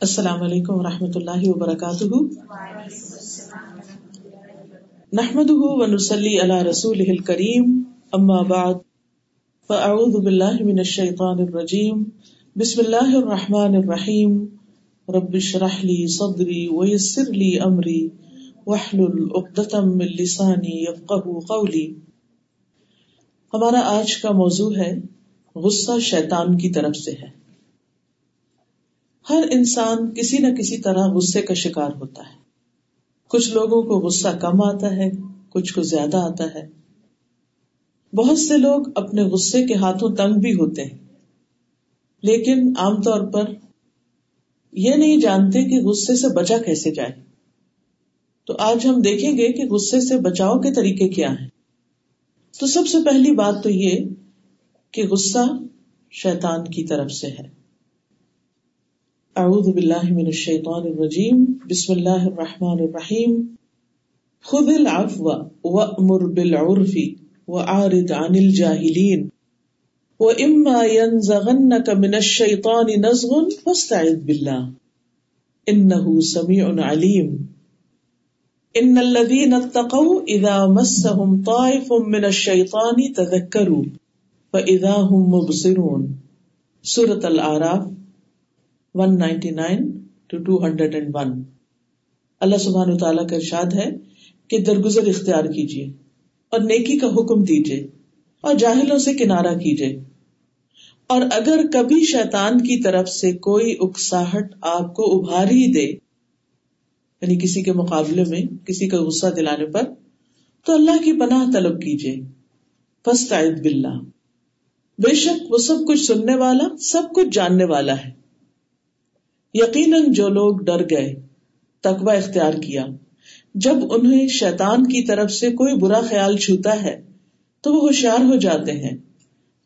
السلام علیکم و رحمۃ اللہ وبرکاتہ۔ نحمد ونسلی علی رسول کریم اما بعد، فاعوذ باللہ من الشیطان الرجیم، بسم اللہ الرحمن الرحیم۔ رب اشرح لی صدری ویسر لی امری، واحلل عقدۃ من لسانی یفقهوا قولی۔ ہمارا آج کا موضوع ہے، غصہ شیطان کی طرف سے ہے۔ ہر انسان کسی نہ کسی طرح غصے کا شکار ہوتا ہے۔ کچھ لوگوں کو غصہ کم آتا ہے، کچھ کو زیادہ آتا ہے۔ بہت سے لوگ اپنے غصے کے ہاتھوں تنگ بھی ہوتے ہیں۔ لیکن عام طور پر یہ نہیں جانتے کہ غصے سے بچا کیسے جائے۔ تو آج ہم دیکھیں گے کہ غصے سے بچاؤ کے طریقے کیا ہیں۔ تو سب سے پہلی بات تو یہ کہ غصہ شیطان کی طرف سے ہے۔ اعوذ باللہ من الشیطان الرجیم، بسم اللہ الرحمن الرحیم، خذ العفو وامر بالعرف وعارض عن الجاہلین واما ينزغنك من الشیطان نزغ فاستعذ باللہ انه سمیع علیم۔ ان الذين اتقوا اذا مسهم طائف من الشیطان تذکروا فاذا هم مبصرون۔ سورة الاعراف one ninety nine two two hundred and one اللہ سبحان تعالیٰ کا ارشاد ہے کہ درگزر اختیار کیجیے اور نیکی کا حکم دیجیے اور جاہلوں سے کنارہ کیجیے اور اگر کبھی شیطان کی طرف سے کوئی اکساہٹ آپ کو ابھار ہی دے یعنی کسی کے مقابلے میں، کسی کا غصہ دلانے پر، تو اللہ کی پناہ طلب کیجیے فسٹ بلّہ بے شک وہ سب کچھ سننے والا، سب کچھ جاننے والا ہے۔ یقیناً جو لوگ ڈر گئے، تقوی اختیار کیا۔ جب انہیں شیطان کی طرف سے کوئی برا خیال چھوتا ہے، تو وہ ہوشیار ہو جاتے ہیں۔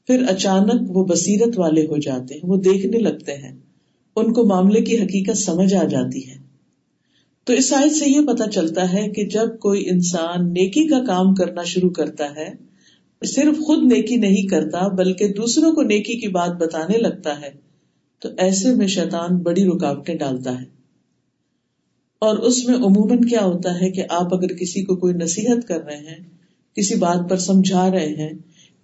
پھر اچانک وہ بصیرت والے ہو جاتے ہیں، وہ دیکھنے لگتے ہیں۔ ان کو معاملے کی حقیقت سمجھ آ جاتی ہے۔ تو اس سائز سے یہ پتا چلتا ہے کہ جب کوئی انسان نیکی کا کام کرنا شروع کرتا ہے، صرف خود نیکی نہیں کرتا، بلکہ دوسروں کو نیکی کی بات بتانے لگتا ہے تو ایسے میں شیطان بڑی رکاوٹیں ڈالتا ہے۔ اور اس میں عموماً کیا ہوتا ہے کہ آپ اگر کسی کو کوئی نصیحت کر رہے ہیں، کسی بات پر سمجھا رہے ہیں،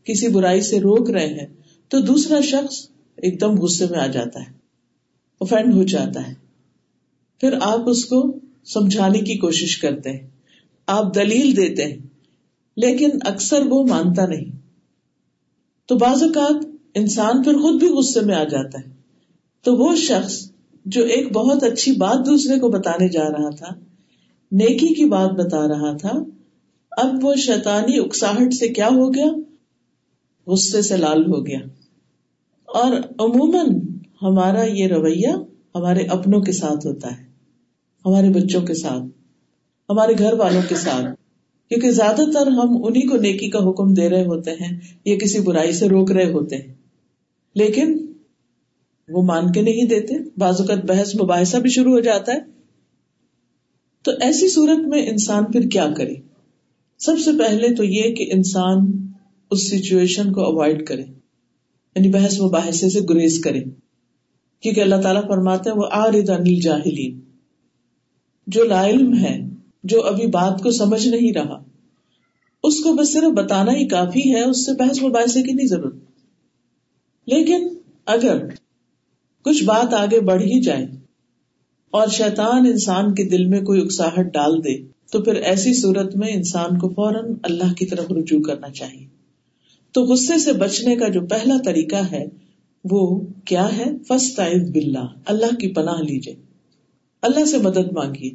کسی برائی سے روک رہے ہیں، تو دوسرا شخص ایک دم غصے میں آ جاتا ہے اوفینڈ ہو جاتا ہے۔ پھر آپ اس کو سمجھانے کی کوشش کرتے ہیں، آپ دلیل دیتے ہیں، لیکن اکثر وہ مانتا نہیں۔ تو بعض اوقات انسان پھر خود بھی غصے میں آ جاتا ہے۔ تو وہ شخص جو ایک بہت اچھی بات دوسرے کو بتانے جا رہا تھا، نیکی کی بات بتا رہا تھا، اب وہ شیطانی اکساہٹ سے کیا ہو گیا؟ غصے سے لال ہو گیا۔ اور عموماً ہمارا یہ رویہ ہمارے اپنوں کے ساتھ ہوتا ہے، ہمارے بچوں کے ساتھ، ہمارے گھر والوں کے ساتھ۔ کیونکہ زیادہ تر ہم انہیں کو نیکی کا حکم دے رہے ہوتے ہیں، یا کسی برائی سے روک رہے ہوتے ہیں۔ لیکن وہ مان کے نہیں دیتے بعض اوقات بحث مباحثہ بھی شروع ہو جاتا ہے۔ تو ایسی صورت میں انسان پھر کیا کرے؟ سب سے پہلے تو یہ کہ انسان اس سچویشن کو اوائڈ کرے یعنی بحث مباحثے سے گریز کرے۔ کیونکہ اللہ تعالیٰ فرماتے ہیں وہ آرد انل جاہلین جو لا علم ہے، جو ابھی بات کو سمجھ نہیں رہا، اس کو بس صرف بتانا ہی کافی ہے، اس سے بحث مباحثے کی نہیں ضرورت۔ لیکن اگر کچھ بات آگے بڑھ ہی جائے اور شیطان انسان کے دل میں کوئی اکساہٹ ڈال دے، تو پھر ایسی صورت میں انسان کو فوراً اللہ کی طرف رجوع کرنا چاہیے۔ تو غصے سے بچنے کا جو پہلا طریقہ ہے، وہ کیا ہے؟ فسٹ بلّہ اللہ کی پناہ لیجیے اللہ سے مدد مانگیے۔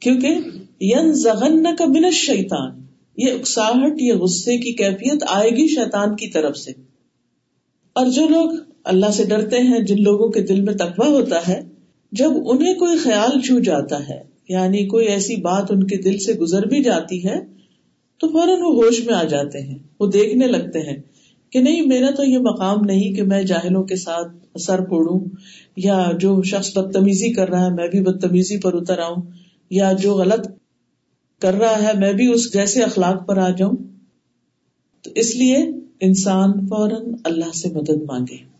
کیونکہ ین زغن کا منش شیتان یہ اکساہٹ، یہ غصے کی کیفیت آئے گی شیطان کی طرف سے۔ اور جو لوگ اللہ سے ڈرتے ہیں، جن لوگوں کے دل میں تقوی ہوتا ہے، جب انہیں کوئی خیال چھو جاتا ہے یعنی کوئی ایسی بات ان کے دل سے گزر بھی جاتی ہے، تو فوراً وہ ہوش میں آ جاتے ہیں، وہ دیکھنے لگتے ہیں کہ نہیں، میرا تو یہ مقام نہیں کہ میں جاہلوں کے ساتھ سر پھوڑوں، یا جو شخص بدتمیزی کر رہا ہے، میں بھی بدتمیزی پر اتر آؤں، یا جو غلط کر رہا ہے، میں بھی اس جیسے اخلاق پر آ جاؤں۔ تو اس لیے انسان فوراً اللہ سے مدد مانگے۔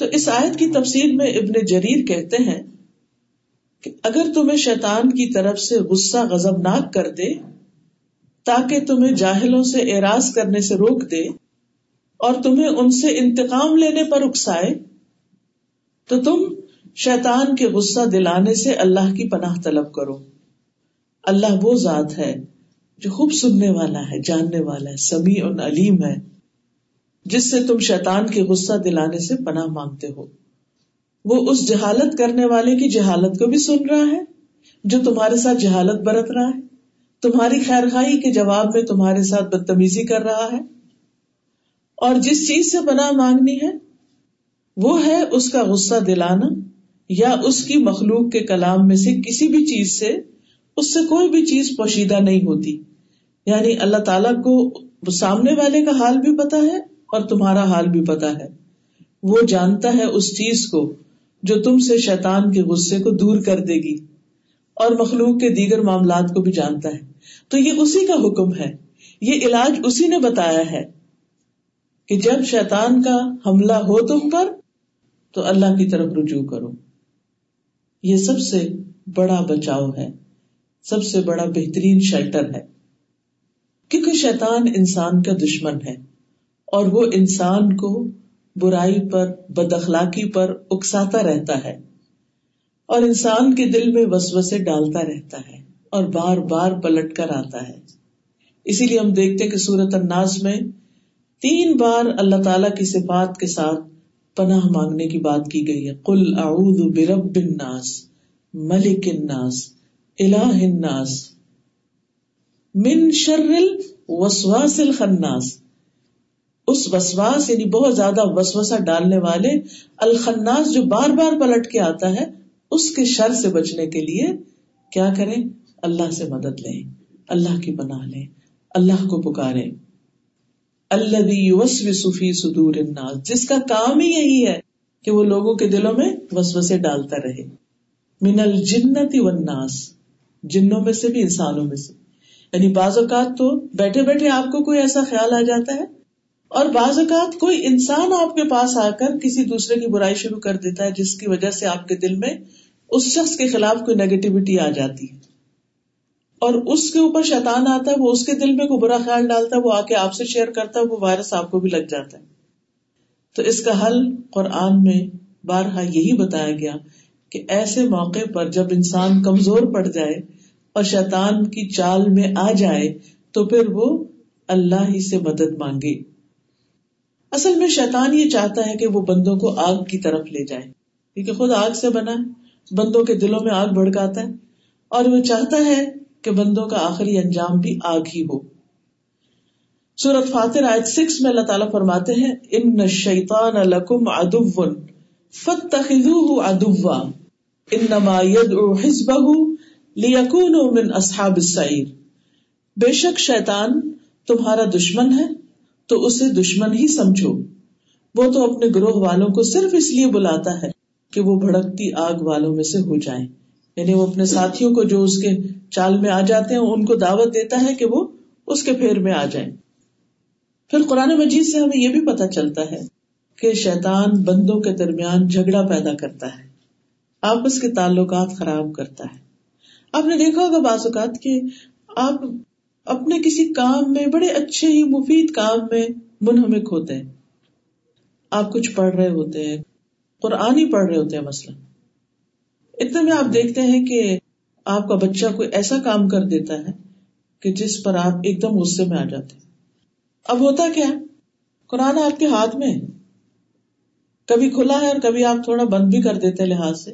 تو اس آیت کی تفسیر میں ابن جریر کہتے ہیں کہ اگر تمہیں شیطان کی طرف سے غصہ غزب ناک کر دے، تاکہ تمہیں جاہلوں سے اعراض کرنے سے روک دے اور تمہیں ان سے انتقام لینے پر اکسائے، تو تم شیطان کے غصہ دلانے سے اللہ کی پناہ طلب کرو۔ اللہ وہ ذات ہے جو خوب سننے والا ہے، جاننے والا ہے، سمیع علیم ہے۔ جس سے تم شیطان کے غصہ دلانے سے پناہ مانگتے ہو۔ وہ اس جہالت کرنے والے کی جہالت کو بھی سن رہا ہے، جو تمہارے ساتھ جہالت برت رہا ہے۔ تمہاری خیر خائی کے جواب میں تمہارے ساتھ بدتمیزی کر رہا ہے۔ اور جس چیز سے پناہ مانگنی ہے، وہ ہے اس کا غصہ دلانا یا اس کی مخلوق کے کلام میں سے کسی بھی چیز سے۔ اس سے کوئی بھی چیز پوشیدہ نہیں ہوتی۔ یعنی اللہ تعالیٰ کو سامنے والے کا حال بھی پتا ہے اور تمہارا حال بھی پتا ہے۔ وہ جانتا ہے اس چیز کو جو تم سے شیطان کے غصے کو دور کر دے گی اور مخلوق کے دیگر معاملات کو بھی جانتا ہے۔ تو یہ اسی کا حکم ہے۔ یہ علاج اسی نے بتایا ہے کہ جب شیطان کا حملہ ہو تم پر، تو اللہ کی طرف رجوع کرو۔ یہ سب سے بڑا بچاؤ ہے۔ سب سے بڑا بہترین شیلٹر ہے۔ کیونکہ شیطان انسان کا دشمن ہے۔ اور وہ انسان کو برائی پر، بد اخلاقی پر اکساتا رہتا ہے اور انسان کے دل میں وسوسے ڈالتا رہتا ہے اور بار بار پلٹ کر آتا ہے۔ اسی لیے ہم دیکھتے کہ سورت الناس میں تین بار اللہ تعالی کی صفات کے ساتھ پناہ مانگنے کی بات کی گئی ہے۔ کل اعوذ برب الناس، ملک الناس، الہ الناس، من شر الوسواس الخناس۔ اس وسواس یعنی بہت زیادہ وسوسا ڈالنے والے الخناس جو بار بار پلٹ کے آتا ہے، اس کے شر سے بچنے کے لیے کیا کریں؟ اللہ سے مدد لیں، اللہ کی بنا لیں، اللہ کو پکارے اللہ صفی سدور الناس، جس کا کام ہی یہی ہے کہ وہ لوگوں کے دلوں میں وسوسے ڈالتا رہے۔ من الجنتی والناس، جنوں میں سے بھی، انسانوں میں سے۔ یعنی بعض اوقات تو بیٹھے بیٹھے آپ کو کوئی ایسا خیال آ جاتا ہے اور بعض اوقات کوئی انسان آپ کے پاس آ کر کسی دوسرے کی برائی شروع کر دیتا ہے، جس کی وجہ سے آپ کے دل میں اس شخص کے خلاف کوئی نیگیٹیوٹی آ جاتی۔ ہے اور اس کے اوپر شیطان آتا ہے، وہ اس کے دل میں کوئی برا خیال ڈالتا ہے، وہ آ کے آپ سے شیئر کرتا ہے، وہ وائرس آپ کو بھی لگ جاتا ہے۔ تو اس کا حل قرآن میں بارہا یہی بتایا گیا کہ ایسے موقع پر جب انسان کمزور پڑ جائے اور شیطان کی چال میں آ جائے، تو پھر وہ اللہ ہی سے مدد مانگے۔ اصل میں شیطان یہ چاہتا ہے کہ وہ بندوں کو آگ کی طرف لے جائے، کیونکہ خود آگ سے بنا ہے، بندوں کے دلوں میں آگ بھڑکاتا ہے، اور وہ چاہتا ہے کہ بندوں کا آخری انجام بھی آگ ہی ہو۔ سورت فاتر آیت سکس میں اللہ تعالیٰ فرماتے ہیں، ان شیطان لکم ادو فت ادوا انما يدعو حزبه ليكونوا من اصحاب السعير بے شک شیطان تمہارا دشمن ہے تو اسے دشمن ہی سمجھو۔ وہ تو اپنے گروہ والوں کو صرف اس لیے بلاتا ہے کہ وہ بھڑکتی آگ والوں میں سے ہو جائیں۔ یعنی وہ اپنے ساتھیوں کو جو اس کے چال میں آ جاتے ہیں، ان کو دعوت دیتا ہے کہ وہ اس کے پھیر میں آ جائیں۔ پھر قرآن مجید سے ہمیں یہ بھی پتا چلتا ہے کہ شیطان بندوں کے درمیان جھگڑا پیدا کرتا ہے۔ آپس کے تعلقات خراب کرتا ہے۔ آپ نے دیکھا ہوگا بعض اوقات کہ آپ اپنے کسی کام میں، بڑے اچھے ہی مفید کام میں منہمک ہوتے ہیں۔ آپ کچھ پڑھ رہے ہوتے ہیں، قرآن ہی پڑھ رہے ہوتے ہیں مثلاً۔ اتنے میں آپ دیکھتے ہیں کہ آپ کا بچہ کوئی ایسا کام کر دیتا ہے کہ جس پر آپ ایک دم غصے میں آ جاتے ہیں۔ اب ہوتا کیا قرآن آپ کے ہاتھ میں کبھی کھلا ہے اور کبھی آپ تھوڑا بند بھی کر دیتے لحاظ سے۔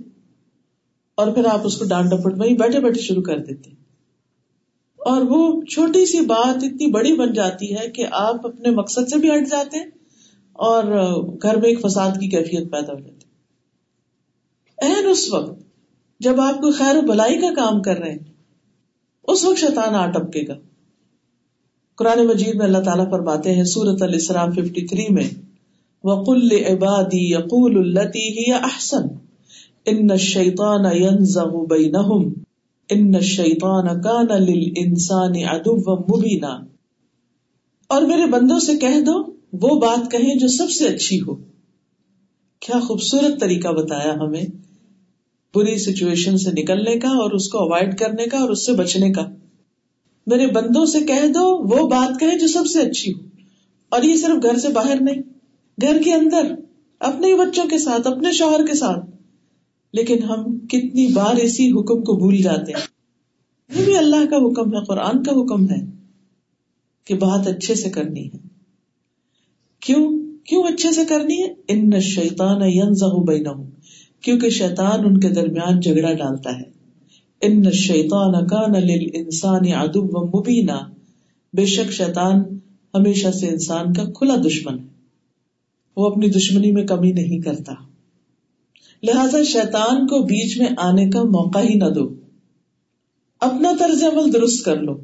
اور پھر آپ اس کو ڈانٹ ڈپٹ وہی بیٹھے بیٹھے شروع کر دیتے اور وہ چھوٹی سی بات اتنی بڑی بن جاتی ہے کہ آپ اپنے مقصد سے بھی ہٹ جاتے ہیں اور گھر میں ایک فساد کی کیفیت پیدا ہو جاتی اہم اس وقت جب آپ کو خیر و بلائی کا کام کر رہے ہیں، اس وقت شیطان آ ٹپکے گا۔ قرآن مجید میں اللہ تعالیٰ پر باتیں ہیں سورت السلام ففٹی تھری میں، وقل عبادی یقول التی ہی احسن ان شیطان بینہم ان شیطان کان للانسان عدوا مبینا۔ اور میرے بندوں سے کہہ دو، وہ بات کہیں جو سب سے اچھی ہو۔ کیا خوبصورت طریقہ بتایا ہمیں بری سچویشن سے نکلنے کا اور اس کو اوائڈ کرنے کا اور اس سے بچنے کا۔ میرے بندوں سے کہہ دو، وہ بات کہے جو سب سے اچھی ہو۔ اور یہ صرف گھر سے باہر نہیں، گھر کے اندر، اپنے بچوں کے ساتھ، اپنے شوہر کے ساتھ۔ لیکن ہم کتنی بار اسی حکم کو بھول جاتے ہیں۔ یہ بھی اللہ کا حکم ہے، قرآن کا حکم ہے کہ بات اچھے سے کرنی ہے۔ کیوں؟ کیوں اچھے سے کرنی ہے؟ ان شیتان کیونکہ شیطان ان کے درمیان جھگڑا ڈالتا ہے۔ ان شیطان کان انسان ادب و مبینہ بے شک شیطان ہمیشہ سے انسان کا کھلا دشمن ہے۔ وہ اپنی دشمنی میں کمی نہیں کرتا۔ لہذا شیطان کو بیچ میں آنے کا موقع ہی نہ دو۔ اپنا طرز عمل درست کر لو۔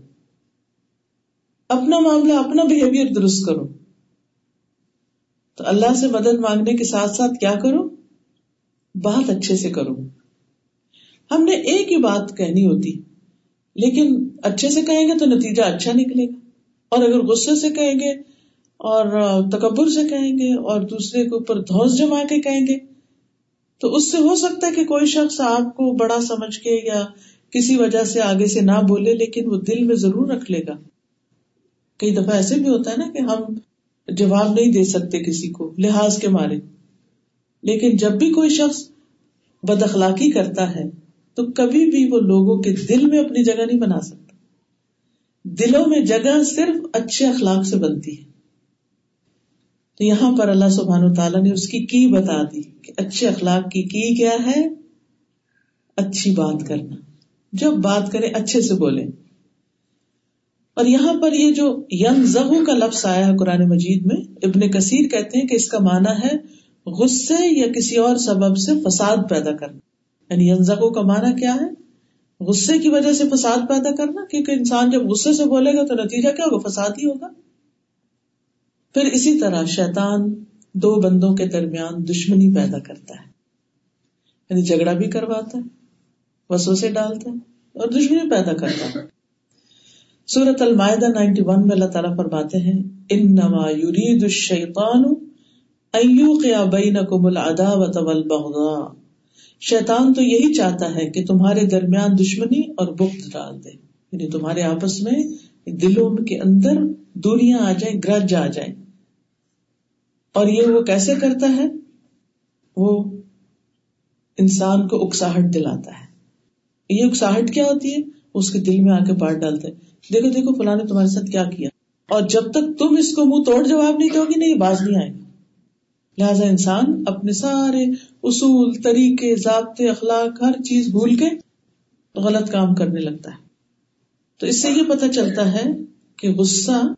اپنا معاملہ، اپنا بہیویئر درست کرو۔ تو اللہ سے مدد مانگنے کے ساتھ ساتھ کیا کرو؟ بہت اچھے سے کرو۔ ہم نے ایک ہی بات کہنی ہوتی، لیکن اچھے سے کہیں گے تو نتیجہ اچھا نکلے گا۔ اور اگر غصے سے کہیں گے اور تکبر سے کہیں گے اور دوسرے کے اوپر دھوس جما کے کہیں گے تو اس سے ہو سکتا ہے کہ کوئی شخص آپ کو بڑا سمجھ کے یا کسی وجہ سے آگے سے نہ بولے، لیکن وہ دل میں ضرور رکھ لے گا۔ کئی دفعہ ایسے بھی ہوتا ہے نا کہ ہم جواب نہیں دے سکتے کسی کو، لحاظ کے مارے۔ لیکن جب بھی کوئی شخص بد اخلاقی کرتا ہے، تو کبھی بھی وہ لوگوں کے دل میں اپنی جگہ نہیں بنا سکتا۔ دلوں میں جگہ صرف اچھے اخلاق سے بنتی ہے۔ تو یہاں پر اللہ سبحان تعالیٰ نے اس کی کی بتا دی کہ اچھے اخلاق کی کی کیا ہے؟ اچھی بات کرنا۔ جب بات کرے اچھے سے بولے۔ اور یہاں پر یہ جو یم زہو کا لفظ آیا ہے قرآن مجید میں، ابن کثیر کہتے ہیں کہ اس کا معنی ہے غصے یا کسی اور سبب سے فساد پیدا کرنا۔ یعنی ینزغو کا معنی کیا ہے؟ غصے کی وجہ سے فساد پیدا کرنا، کیونکہ انسان جب غصے سے بولے گا تو نتیجہ کیا ہوگا؟ فساد ہی ہوگا۔ پھر اسی طرح شیطان دو بندوں کے درمیان دشمنی پیدا کرتا ہے۔ یعنی جھگڑا بھی کرواتا ہے وسو سے ڈالتا ہے اور دشمنی پیدا کرتا ہے۔ سورت المائدہ نائنٹی ون میں اللہ تعالیٰ فرماتے ہیں ان نما یرید الشیطان ایوقع بینکم العداوۃ والبغضاء۔ شیطان تو یہی چاہتا ہے کہ تمہارے درمیان دشمنی اور بخت ڈال دے۔ یعنی تمہارے آپس میں دلوں کے اندر دوریاں آ جائیں، گرج آ جائیں۔ اور یہ وہ کیسے کرتا ہے؟ وہ انسان کو اکساہٹ دلاتا ہے۔ یہ اکساہٹ کیا ہوتی ہے؟ اس کے دل میں آ کے پاٹ ڈالتے دیکھو دیکھو، فلاں نے تمہارے ساتھ کیا کیا۔ اور جب تک تم اس کو منہ توڑ جواب نہیں دو گی، نہیں، باز نہیں آئے گی۔ لہذا انسان اپنے سارے اصول، طریقے، ضابطے، اخلاق، ہر چیز بھول کے غلط کام کرنے لگتا ہے۔ تو اس سے یہ پتا چلتا ہے کہ غصہ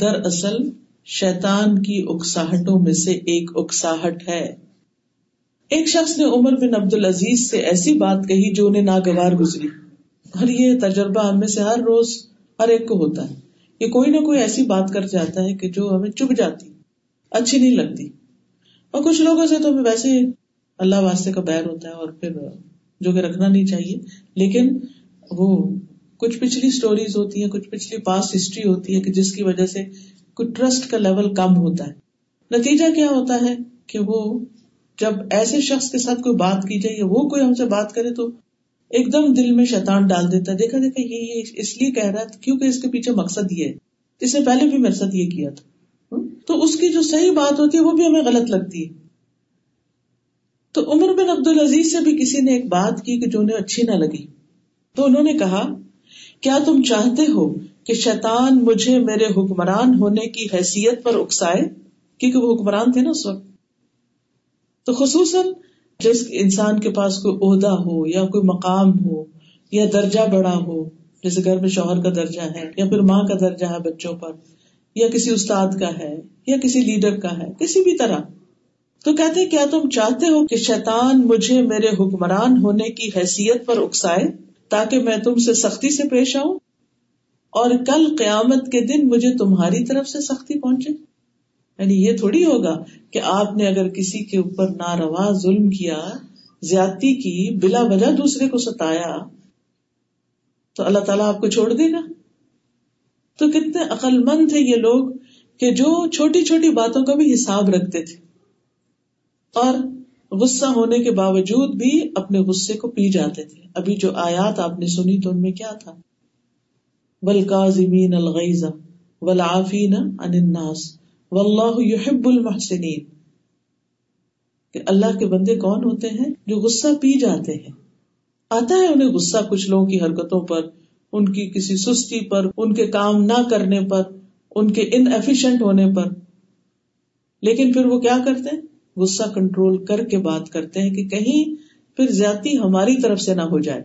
دراصل شیطان کی اکساہٹوں میں سے ایک اکساہٹ ہے۔ ایک شخص نے عمر بن عبد العزیز سے ایسی بات کہی جو انہیں ناگوار گزری۔ اور یہ تجربہ ہم میں سے ہر روز ہر ایک کو ہوتا ہے۔ یہ کوئی نہ کوئی ایسی بات کر جاتا ہے کہ جو ہمیں چپ جاتی، اچھی نہیں لگتی۔ اور کچھ لوگوں سے تو ویسے اللہ واسطے کا بیر ہوتا ہے اور پھر جو کہ رکھنا نہیں چاہیے۔ لیکن وہ کچھ پچھلی اسٹوریز ہوتی ہیں، کچھ پچھلی پاسٹ ہسٹری ہوتی ہے کہ جس کی وجہ سے کچھ ٹرسٹ کا لیول کم ہوتا ہے۔ نتیجہ کیا ہوتا ہے کہ وہ جب ایسے شخص کے ساتھ کوئی بات کی جائے یا وہ کوئی ہم سے بات کرے تو ایک دم دل میں شیطان ڈال دیتا ہے۔ دیکھا دیکھا، یہ اس لیے کہہ رہا تھا کیونکہ اس کے پیچھے مقصد یہ ہے۔ اس نے پہلے بھی میرے ساتھ یہ کیا تھا۔ تو اس کی جو صحیح بات ہوتی ہے وہ بھی ہمیں غلط لگتی ہے۔ تو عمر بن عبد العزیز سے بھی کسی نے ایک بات کی کہ جو انہیں اچھی نہ لگی۔ تو انہوں نے کہا، کیا تم چاہتے ہو کہ شیطان مجھے میرے حکمران ہونے کی حیثیت پر اکسائے، کیونکہ وہ حکمران تھے نا اس وقت۔ تو خصوصاً جس انسان کے پاس کوئی عہدہ ہو یا کوئی مقام ہو یا درجہ بڑا ہو، جیسے گھر میں شوہر کا درجہ ہے یا پھر ماں کا درجہ ہے بچوں پر، یا کسی استاد کا ہے یا کسی لیڈر کا ہے، کسی بھی طرح۔ تو کہتے کیا تم چاہتے ہو کہ شیطان مجھے میرے حکمران ہونے کی حیثیت پر اکسائے تاکہ میں تم سے سختی سے پیش آؤں؟ اور کل قیامت کے دن مجھے تمہاری طرف سے سختی پہنچے۔ یعنی یہ تھوڑی ہوگا کہ آپ نے اگر کسی کے اوپر ناروا ظلم کیا، زیادتی کی، بلا وجہ دوسرے کو ستایا، تو اللہ تعالیٰ آپ کو چھوڑ دے گا۔ تو کتنے عقل مند تھے یہ لوگ کہ جو چھوٹی چھوٹی باتوں کا بھی حساب رکھتے تھے۔ اور غصہ ہونے کے باوجود بھی اپنے غصے کو پی جاتے تھے۔ ابھی جو آیات آپ نے سنی تو ان میں کیا تھا؟ بل کازمین الغیز ولافین الناس واللہ يحب المحسنین کہ اللہ کے بندے کون ہوتے ہیں جو غصہ پی جاتے ہیں آتا ہے انہیں غصہ کچھ لوگوں کی حرکتوں پر، ان کی کسی سستی پر، ان کے کام نہ کرنے پر، ان کے ان ایفیشنٹ ہونے پر۔ لیکن پھر وہ کیا کرتے ہیں؟ غصہ کنٹرول کر کے بات کرتے ہیں کہ کہیں پھر زیادتی ہماری طرف سے نہ ہو جائے۔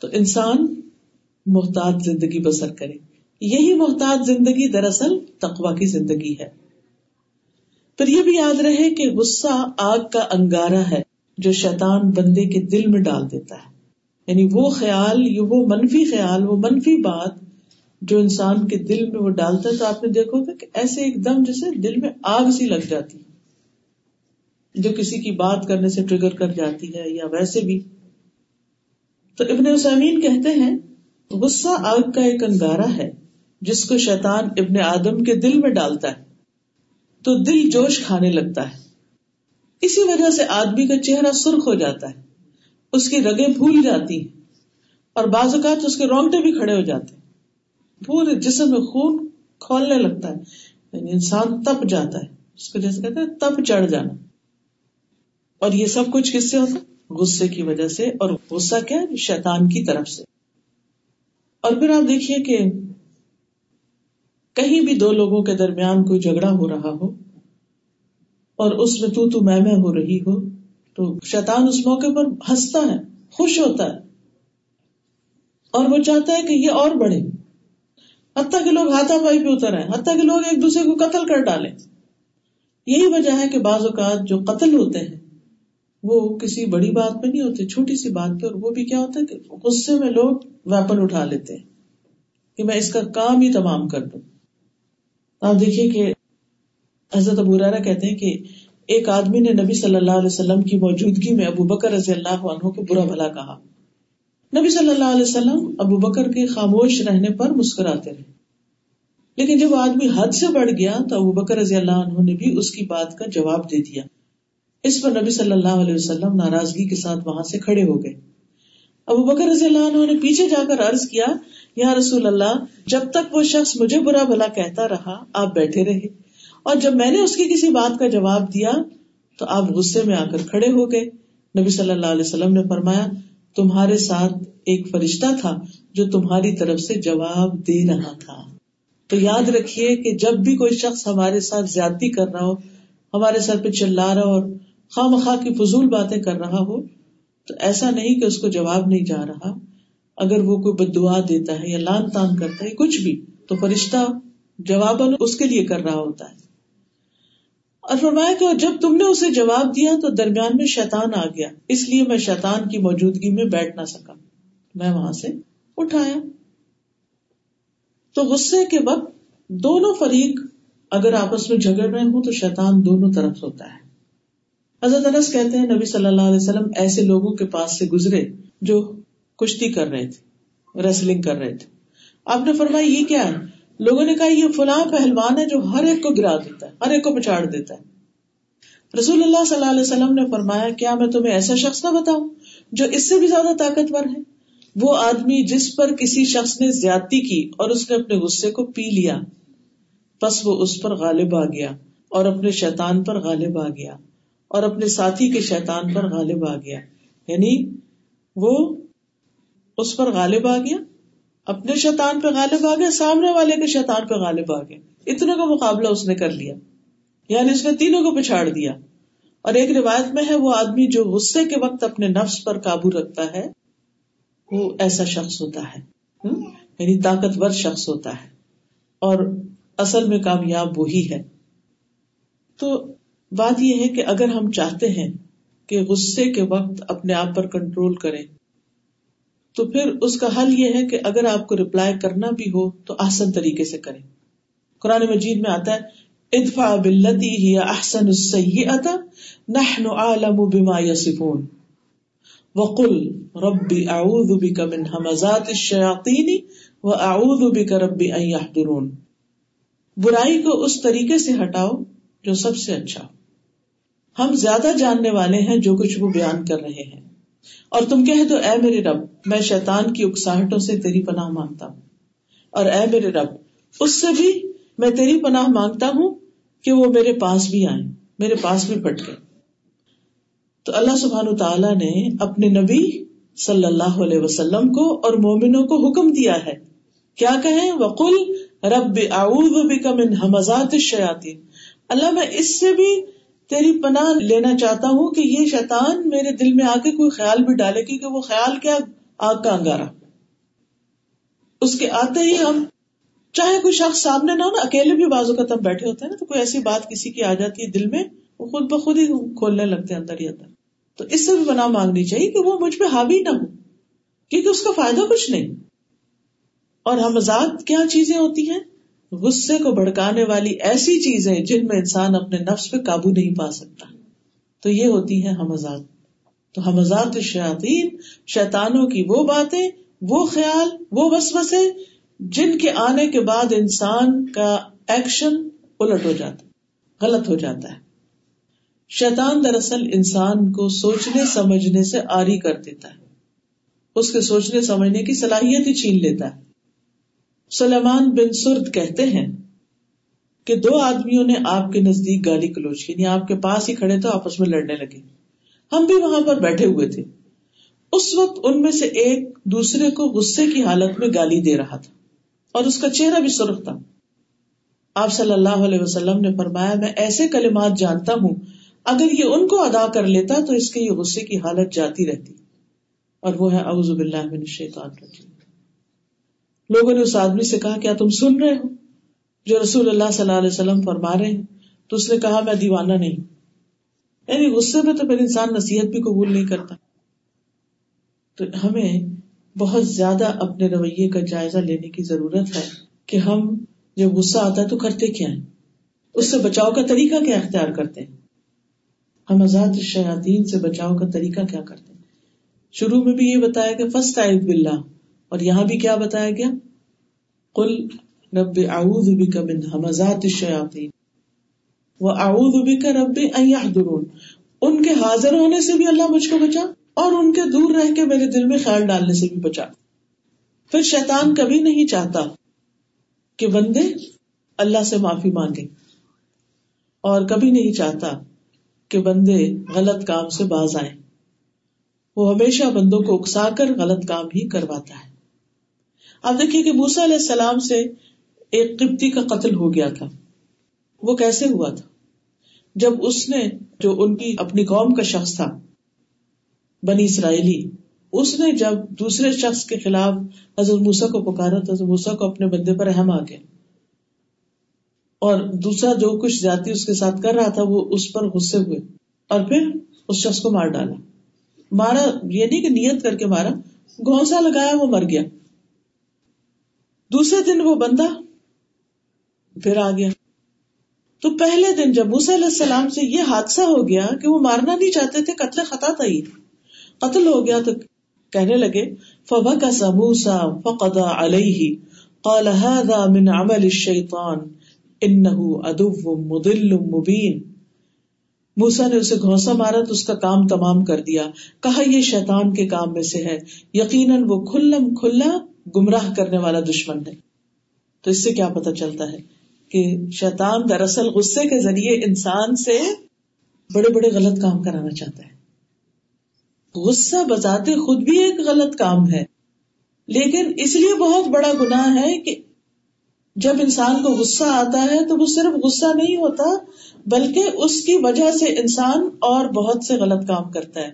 تو انسان محتاط زندگی بسر کرے۔ یہی محتاط زندگی دراصل تقوا کی زندگی ہے۔ پھر یہ بھی یاد رہے کہ غصہ آگ کا انگارا ہے جو شیطان بندے کے دل میں ڈال دیتا ہے۔ یعنی وہ خیال وہ منفی خیال، وہ منفی بات جو انسان کے دل میں وہ ڈالتا ہے تو آپ نے دیکھو گا کہ ایسے ایک دم جیسے دل میں آگ سی لگ جاتی جو کسی کی بات کرنے سے ٹریگر کر جاتی ہے یا ویسے بھی۔ تو ابن اسامین کہتے ہیں غصہ آگ کا ایک انگارا ہے جس کو شیطان ابن آدم کے دل میں ڈالتا ہے، تو دل جوش کھانے لگتا ہے۔ اسی وجہ سے آدمی کا چہرہ سرخ ہو جاتا ہے، اس کی رگیں پھول جاتی ہیں اور بعض اوقات اس کے رونگٹے بھی کھڑے ہو جاتے ہیں۔ پورے جسم میں خون کھولنے لگتا ہے یعنی انسان تپ جاتا ہے، اس کو جیسے کہتے ہیں تپ چڑھ جانا۔ اور یہ سب کچھ کس سے ہوتا غصے کی وجہ سے اور غصہ کیا ہے؟ شیطان کی طرف سے۔ اور پھر آپ دیکھیے کہ کہیں بھی دو لوگوں کے درمیان کوئی جھگڑا ہو رہا ہو اور اس میں تو تو میں میں ہو رہی ہو، تو شیطان اس موقع پر ہنستا ہے، خوش ہوتا ہے اور وہ چاہتا ہے کہ یہ اور بڑھے۔ حتیٰ کہ لوگ ہاتھا پائی پہ اتر آئے، حتیٰ کہ لوگ ایک دوسرے کو قتل کر ڈالے یہی وجہ ہے کہ بعض اوقات جو قتل ہوتے ہیں وہ کسی بڑی بات پہ نہیں ہوتے، چھوٹی سی بات پہ، اور وہ بھی کیا ہوتا ہے کہ غصے میں لوگ ویپن اٹھا لیتے ہیں کہ میں اس کا کام ہی تمام کر دوں۔ آپ دیکھیے کہ حضرت ابورارا کہتے ہیں کہ ایک آدمی نے نبی صلی اللہ علیہ وسلم کی موجودگی میں ابو بکر رضی اللہ عنہ کو برا بھلا کہا۔ نبی صلی اللہ علیہ وسلم ابو بکر کے خاموش رہنے پر مسکراتے رہے۔ لیکن جب آدمی حد سے بڑھ گیا تو ابو بکر رضی اللہ عنہ نے بھی اس کی بات کا جواب دے دیا۔ اس پر نبی صلی اللہ علیہ وسلم ناراضگی کے ساتھ وہاں سے کھڑے ہو گئے۔ ابو بکر رضی اللہ عنہ نے پیچھے جا کر عرض کیا، یا رسول اللہ، جب تک وہ شخص مجھے برا بھلا کہتا رہا، آپ بیٹھے رہے۔ اور جب میں نے اس کی کسی بات کا جواب دیا، تو آپ غصے میں آ کر کھڑے ہو گئے۔ نبی صلی اللہ علیہ وسلم نے فرمایا، تمہارے ساتھ ایک فرشتہ تھا جو تمہاری طرف سے جواب دے رہا تھا۔ تو یاد رکھیے کہ جب بھی کوئی شخص ہمارے ساتھ زیادتی کر رہا ہو، ہمارے سر پہ چلا رہا اور خواہ مخواہ کی فضول باتیں کر رہا ہو، تو ایسا نہیں کہ اس کو جواب نہیں جا رہا۔ اگر وہ کوئی بد دعا دیتا ہے یا لان تان کرتا ہے، کچھ بھی، تو فرشتہ جواب اس کے لیے کر رہا ہوتا ہے۔ اور فرمایا کہ جب تم نے اسے جواب دیا تو درمیان میں شیطان آ گیا۔ اس لیے میں شیطان کی موجودگی میں بیٹھ نہ سکا۔ میں وہاں سے اٹھایا۔ تو غصے کے وقت دونوں فریق اگر آپس میں جھگڑ رہے ہوں تو شیطان دونوں طرف ہوتا ہے۔ حضرت انس کہتے ہیں نبی صلی اللہ علیہ وسلم ایسے لوگوں کے پاس سے گزرے جو کشتی کر رہے تھے ریسلنگ کر رہے تھے۔ آپ نے فرمایا، یہ کیا ہے؟ لوگوں نے کہا، یہ فلاں پہلوان ہے جو ہر ایک کو گرا دیتا ہے، ہر ایک کو پچاڑ دیتا ہے۔ رسول اللہ صلی اللہ علیہ وسلم نے فرمایا، کیا میں تمہیں ایسا شخص نہ بتاؤں جو اس سے بھی زیادہ طاقتور ہے؟ وہ آدمی جس پر کسی شخص نے زیادتی کی اور اس نے اپنے غصے کو پی لیا، بس وہ اس پر غالب آ گیا اور اپنے شیطان پر غالب آ گیا۔ اور اپنے ساتھی کے شیطان پر غالب آ گیا۔ یعنی وہ اس پر غالب آ گیا، اپنے شیطان پہ غالب آ گیا، سامنے والے کے شیطان پہ غالب آ گیا۔ اتنے کا مقابلہ اس نے کر لیا۔ یعنی اس نے تینوں کو پچھاڑ دیا۔ اور ایک روایت میں ہے، وہ آدمی جو غصے کے وقت اپنے نفس پر قابو رکھتا ہے، وہ ایسا شخص ہوتا ہے۔ یعنی طاقتور شخص ہوتا ہے۔ اور اصل میں کامیاب وہی ہے۔ تو بات یہ ہے کہ اگر ہم چاہتے ہیں کہ غصے کے وقت اپنے آپ پر کنٹرول کریں، تو پھر اس کا حل یہ ہے کہ اگر آپ کو ریپلائی کرنا بھی ہو تو آسن طریقے سے کریں۔ قرآن مجید میں آتا ہے ادفا بلتی ہی احسن نحن عالم بما يصفون وقل ربی اعوذ بک من حمزات الشیاطین و اعوذ بک ربی ان برائی کو اس طریقے سے ہٹاؤ جو سب سے اچھا۔ ہم زیادہ جاننے والے ہیں جو کچھ وہ بیان کر رہے ہیں۔ اور تم کہہ دو، اے میرے رب، میں شیطان کی اکساہٹوں سے تیری پناہ مانگتا ہوں۔ اور اے میرے رب، اس سے بھی میں تیری پناہ مانگتا ہوں کہ وہ میرے پاس بھی آئے میرے پاس بھی پٹ گئے تو اللہ سبحان تعالیٰ نے اپنے نبی صلی اللہ علیہ وسلم کو اور مومنوں کو حکم دیا ہے۔ کیا کہیں؟ وقل رب اعوذ بک من حمزات الشیاطین اللہ میں اس سے بھی تیری پناہ لینا چاہتا ہوں کہ یہ شیطان میرے دل میں آ کے کوئی خیال بھی ڈالے، کیونکہ وہ خیال کیا؟ آگ کا انگارا۔ اس کے آتے ہی ہم، چاہے کوئی شخص سامنے نہ ہو نا، اکیلے بھی بازو کا بیٹھے ہوتے ہیں نا، تو کوئی ایسی بات کسی کی آ جاتی ہے دل میں، وہ خود بخود ہی کھولنے لگتے ہیں اندر ہی اندر۔ تو اس سے بھی پناہ مانگنی چاہیے کہ وہ مجھ پہ حاوی نہ ہو، کیونکہ اس کا فائدہ کچھ نہیں۔ اور حمزات کیا چیزیں ہوتی ہیں؟ غصے کو بھڑکانے والی ایسی چیزیں جن میں انسان اپنے نفس پہ قابو نہیں پا سکتا۔ تو یہ ہوتی ہیں حمزات تو حمزات شیاطین، شیطانوں کی وہ باتیں، وہ خیال، وہ وسوسے جن کے آنے کے بعد انسان کا ایکشن الٹ ہو جاتا غلط ہو جاتا ہے۔ شیطان دراصل انسان کو سوچنے، سمجھنے سے آری کر دیتا ہے۔ اس کے سوچنے، سمجھنے کی صلاحیت ہی چھین لیتا ہے۔ سلیمان بن سرد کہتے ہیں کہ دو آدمیوں نے آپ کے نزدیک گالی کلوچ کی یعنی آپ کے پاس ہی کھڑے تو آپس میں لڑنے لگے۔ ہم بھی وہاں پر بیٹھے ہوئے تھے۔ اس وقت ان میں سے ایک دوسرے کو غصے کی حالت میں گالی دے رہا تھا اور اس کا چہرہ بھی سرخ تھا۔ آپ صلی اللہ علیہ وسلم نے فرمایا، میں ایسے کلمات جانتا ہوں، اگر یہ ان کو ادا کر لیتا تو اس کے یہ غصے کی حالت جاتی رہتی۔ اور وہ ہے، اعوذ باللہ من الشیطان الرجیم۔ لوگوں نے اس آدمی سے کہا، کیا تم سن رہے ہو؟ جو رسول اللہ صلی اللہ علیہ وسلم فرما رہے ہیں، تو اس نے کہا، میں دیوانہ نہیں۔ یعنی غصے میں تو پھر انسان نصیحت بھی قبول نہیں کرتا۔ تو ہمیں بہت زیادہ اپنے رویے کا جائزہ لینے کی ضرورت ہے کہ ہم جب غصہ آتا ہے تو کرتے کیا ہیں؟ اس سے بچاؤ کا طریقہ کیا اختیار کرتے ہیں؟ ہم آزاد شیاطین سے بچاؤ کا طریقہ کیا کرتے ہیں؟ شروع میں بھی یہ بتایا کہ فسٹ باللہ اور یہاں بھی کیا بتایا گیا؟ کل رب اعوذ بک من حمزات الشیاطین و اعوذ بک رب ان يحضرون ان کے حاضر ہونے سے بھی اللہ مجھ کو بچا اور ان کے دور رہ کے میرے دل میں خیال ڈالنے سے بھی بچا۔ پھر شیطان کبھی نہیں چاہتا کہ بندے اللہ سے معافی مانگے اور کبھی نہیں چاہتا کہ بندے غلط کام سے باز آئے وہ ہمیشہ بندوں کو اکسا کر غلط کام ہی کرواتا ہے۔ آپ دیکھیے کہ موسا علیہ السلام سے ایک قبطی کا قتل ہو گیا تھا۔ وہ کیسے ہوا تھا؟ جب اس نے جو ان کی اپنی قوم کا شخص تھا، بنی اسرائیلی، اس نے جب دوسرے شخص کے خلاف حضرت موسا کو پکارا تو حضرت موسا کو اپنے بندے پر اہم آ گیا۔ اور دوسرا جو کچھ زیادتی اس کے ساتھ کر رہا تھا، وہ اس پر غصے ہوئے اور پھر اس شخص کو مار ڈالا۔ مارا یہ نہیں کہ نیت کر کے مارا گھونسا لگایا وہ مر گیا۔ دوسرے دن وہ بندہ پھر آ گیا۔ تو پہلے دن جب موسا علیہ السلام سے یہ حادثہ ہو گیا کہ وہ مارنا نہیں چاہتے تھے، قتل خطا تھا ہی۔ قتل ہو گیا تو کہنے لگے فبا کا سا موسا فقدا علیہ قال هذا من عمل الشیطان انه ادو مدل مبین موسا نے اسے گھونسا مارا تو اس کا کام تمام کر دیا۔ کہا، یہ شیطان کے کام میں سے ہے۔ یقیناً وہ کھلم کھلا گمراہ کرنے والا دشمن ہے۔ تو اس سے کیا پتا چلتا ہے کہ شیطان دراصل غصے کے ذریعے انسان سے بڑے بڑے غلط کام کرانا چاہتا ہے۔ غصہ بذات خود بھی ایک غلط کام ہے، لیکن اس لیے بہت بڑا گناہ ہے کہ جب انسان کو غصہ آتا ہے تو وہ صرف غصہ نہیں ہوتا، بلکہ اس کی وجہ سے انسان اور بہت سے غلط کام کرتا ہے۔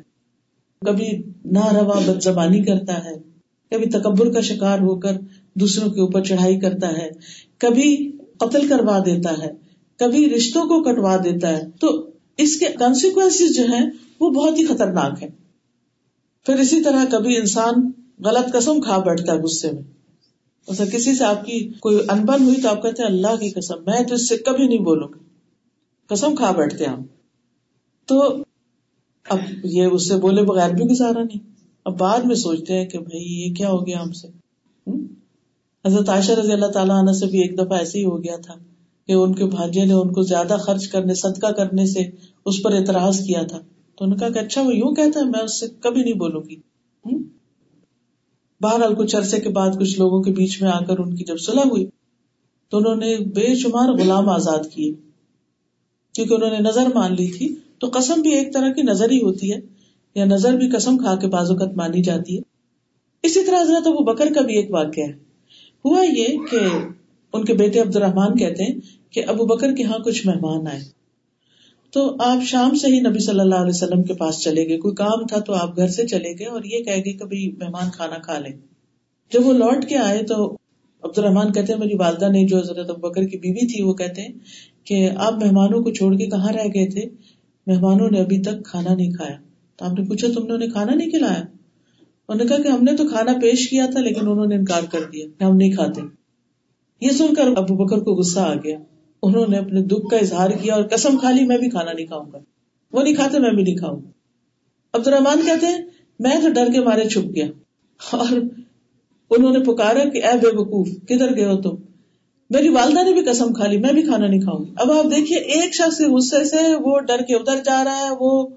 کبھی نہ روا بد زبانی کرتا ہے کبھی تکبر کا شکار ہو کر دوسروں کے اوپر چڑھائی کرتا ہے، کبھی قتل کروا دیتا ہے، کبھی رشتوں کو کٹوا دیتا ہے۔ تو اس کے کانسیکوینس جو ہیں، وہ بہت ہی خطرناک ہے پھر اسی طرح کبھی انسان غلط قسم کھا بیٹھتا ہے غصے میں۔ ایسا کسی سے آپ کی کوئی انبن ہوئی تو آپ کہتے ہیں، اللہ کی قسم، میں تو اس سے کبھی نہیں بولوں گا قسم کھا بیٹھتے ہیں تو اب یہ اس سے بولے بغیر بھی گزارا نہیں۔ اب بعد میں سوچتے ہیں کہ بھائی یہ کیا ہو گیا ہم سے؟ حضرت عائشہ رضی اللہ تعالیٰ عنہ سے بھی ایک دفعہ ایسے ہی ہو گیا تھا کہ ان کے بھانجے نے ان کو زیادہ خرچ کرنے، صدقہ کرنے سے اس پر اعتراض کیا تھا۔ تو انہوں نے کہا کہ اچھا وہ یوں کہتا ہے، میں اس سے کبھی نہیں بولوں گی۔ بہرحال کچھ عرصے کے بعد کچھ لوگوں کے بیچ میں آ کر ان کی جب صلح ہوئی، تو انہوں نے بے شمار غلام آزاد کیے۔ کیونکہ انہوں نے نظر مان لی تھی، تو قسم بھی ایک طرح کی نظر ہی ہوتی ہے۔ یا نظر بھی قسم کھا کے بازوقت مانی جاتی ہے۔ اسی طرح حضرت ابو بکر کا بھی ایک واقعہ ہے۔ ہوا یہ کہ ان کے بیٹے عبد الرحمان کہتے ہیں کہ ابو بکر کے یہاں کچھ مہمان آئے۔ تو آپ شام سے ہی نبی صلی اللہ علیہ وسلم کے پاس چلے گئے۔ کوئی کام تھا تو آپ گھر سے چلے گئے اور یہ کہہ گئے کبھی مہمان کھانا کھا لیں۔ جب وہ لوٹ کے آئے تو عبد الرحمان کہتے ہیں، میری والدہ نے جو حضرت ابو بکر کی بیوی تھی، وہ کہتے ہیں کہ آپ مہمانوں کو چھوڑ کے کہاں رہ گئے تھے؟ مہمانوں نے ابھی تک کھانا نہیں کھایا۔ تو آپ نے پوچھا تم نے کھانا نہیں کھلایا؟ انہوں نے کہا کہ ہم نے تو کھانا پیش کیا تھا لیکن انہوں نے انکار کر دیا کہ ہم نہیں کھاتے۔ یہ سن کر ابو بکر کو غصہ آ گیا۔ انہوں نے اپنے دکھ کا اظہار کیا اور قسم کھا لی، میں بھی کھانا نہیں کھاؤں گا۔ وہ نہیں کھاتے، میں بھی نہیں کھاؤں گا۔ عبد الرحمان کہتے ہیں، میں تو ڈر کے مارے چھپ گیا۔ اور انہوں نے پکارا کہ اے بے وقوف، کدھر گئے ہو تم؟ میری والدہ نے بھی قسم کھا لی، میں بھی کھانا نہیں کھاؤں گی۔ اب آپ دیکھیے، ایک شخص غصے سے وہ ڈر کے ادھر جا رہا ہے، وہ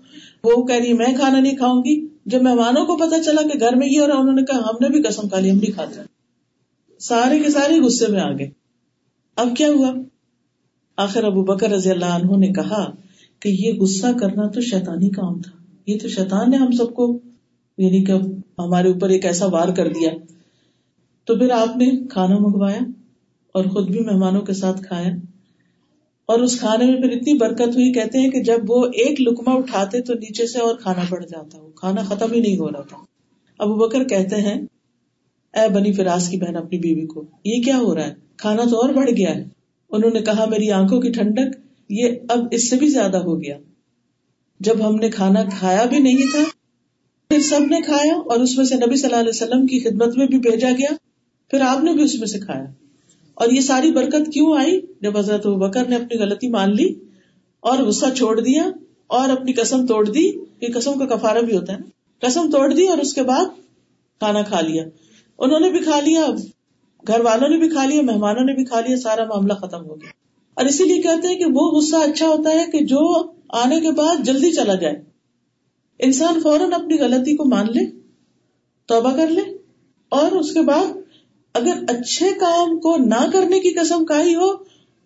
وہ کہہ رہی میں کھانا نہیں کھاؤں گی۔ جب مہمانوں کو پتا چلا کہ گھر میں یہ ہو رہا انہوں نے کہا، ہم نے بھی قسم کھا لی، ہم نہیں کھاتے سارے کے سارے غصے میں آ گئے۔ اب کیا ہوا؟ آخر ابو بکر رضی اللہ عنہ نے کہا کہ یہ غصہ کرنا تو شیطانی کام تھا۔ یہ تو شیطان نے ہم سب کو یعنی کہ ہمارے اوپر ایک ایسا وار کر دیا۔ تو پھر آپ نے کھانا منگوایا اور خود بھی مہمانوں کے ساتھ کھایا۔ اور اس کھانے میں پھر اتنی برکت ہوئی، کہتے ہیں کہ جب وہ ایک لکما اٹھاتے تو نیچے سے اور کھانا بڑھ جاتا وہ۔ کھانا ختم ہی نہیں ہو رہا تھا۔ ابو بکر کہتے ہیں، اے بنی فراز کی بہن اپنی بیوی کو، یہ کیا ہو رہا ہے؟ کھانا تو اور بڑھ گیا ہے۔ انہوں نے کہا، میری آنکھوں کی ٹھنڈک، یہ اب اس سے بھی زیادہ ہو گیا۔ جب ہم نے کھانا کھایا بھی نہیں تھا، پھر سب نے کھایا اور اس میں سے نبی صلی اللہ علیہ وسلم کی خدمت میں بھی بھیجا گیا۔ پھر آپ نے بھی اس میں سے کھایا۔ اور یہ ساری برکت کیوں آئی؟ جب حضرت بکر نے اپنی غلطی مان لی اور غصہ چھوڑ دیا اور اپنی قسم توڑ دی، یہ قسم کا کفارہ بھی ہوتا ہے نا۔ قسم توڑ دی اور اس کے بعد کھانا کھا لیا۔ انہوں نے بھی کھا لیا، گھر والوں نے بھی کھا لیا، مہمانوں نے بھی کھا لیا، سارا معاملہ ختم ہو گیا۔ اور اسی لیے کہتے ہیں کہ وہ غصہ اچھا ہوتا ہے کہ جو آنے کے بعد جلدی چلا جائے۔ انسان فوراً اپنی غلطی کو مان لے، توبہ کر لے اور اس کے بعد اگر اچھے کام کو نہ کرنے کی قسم کھائی ہو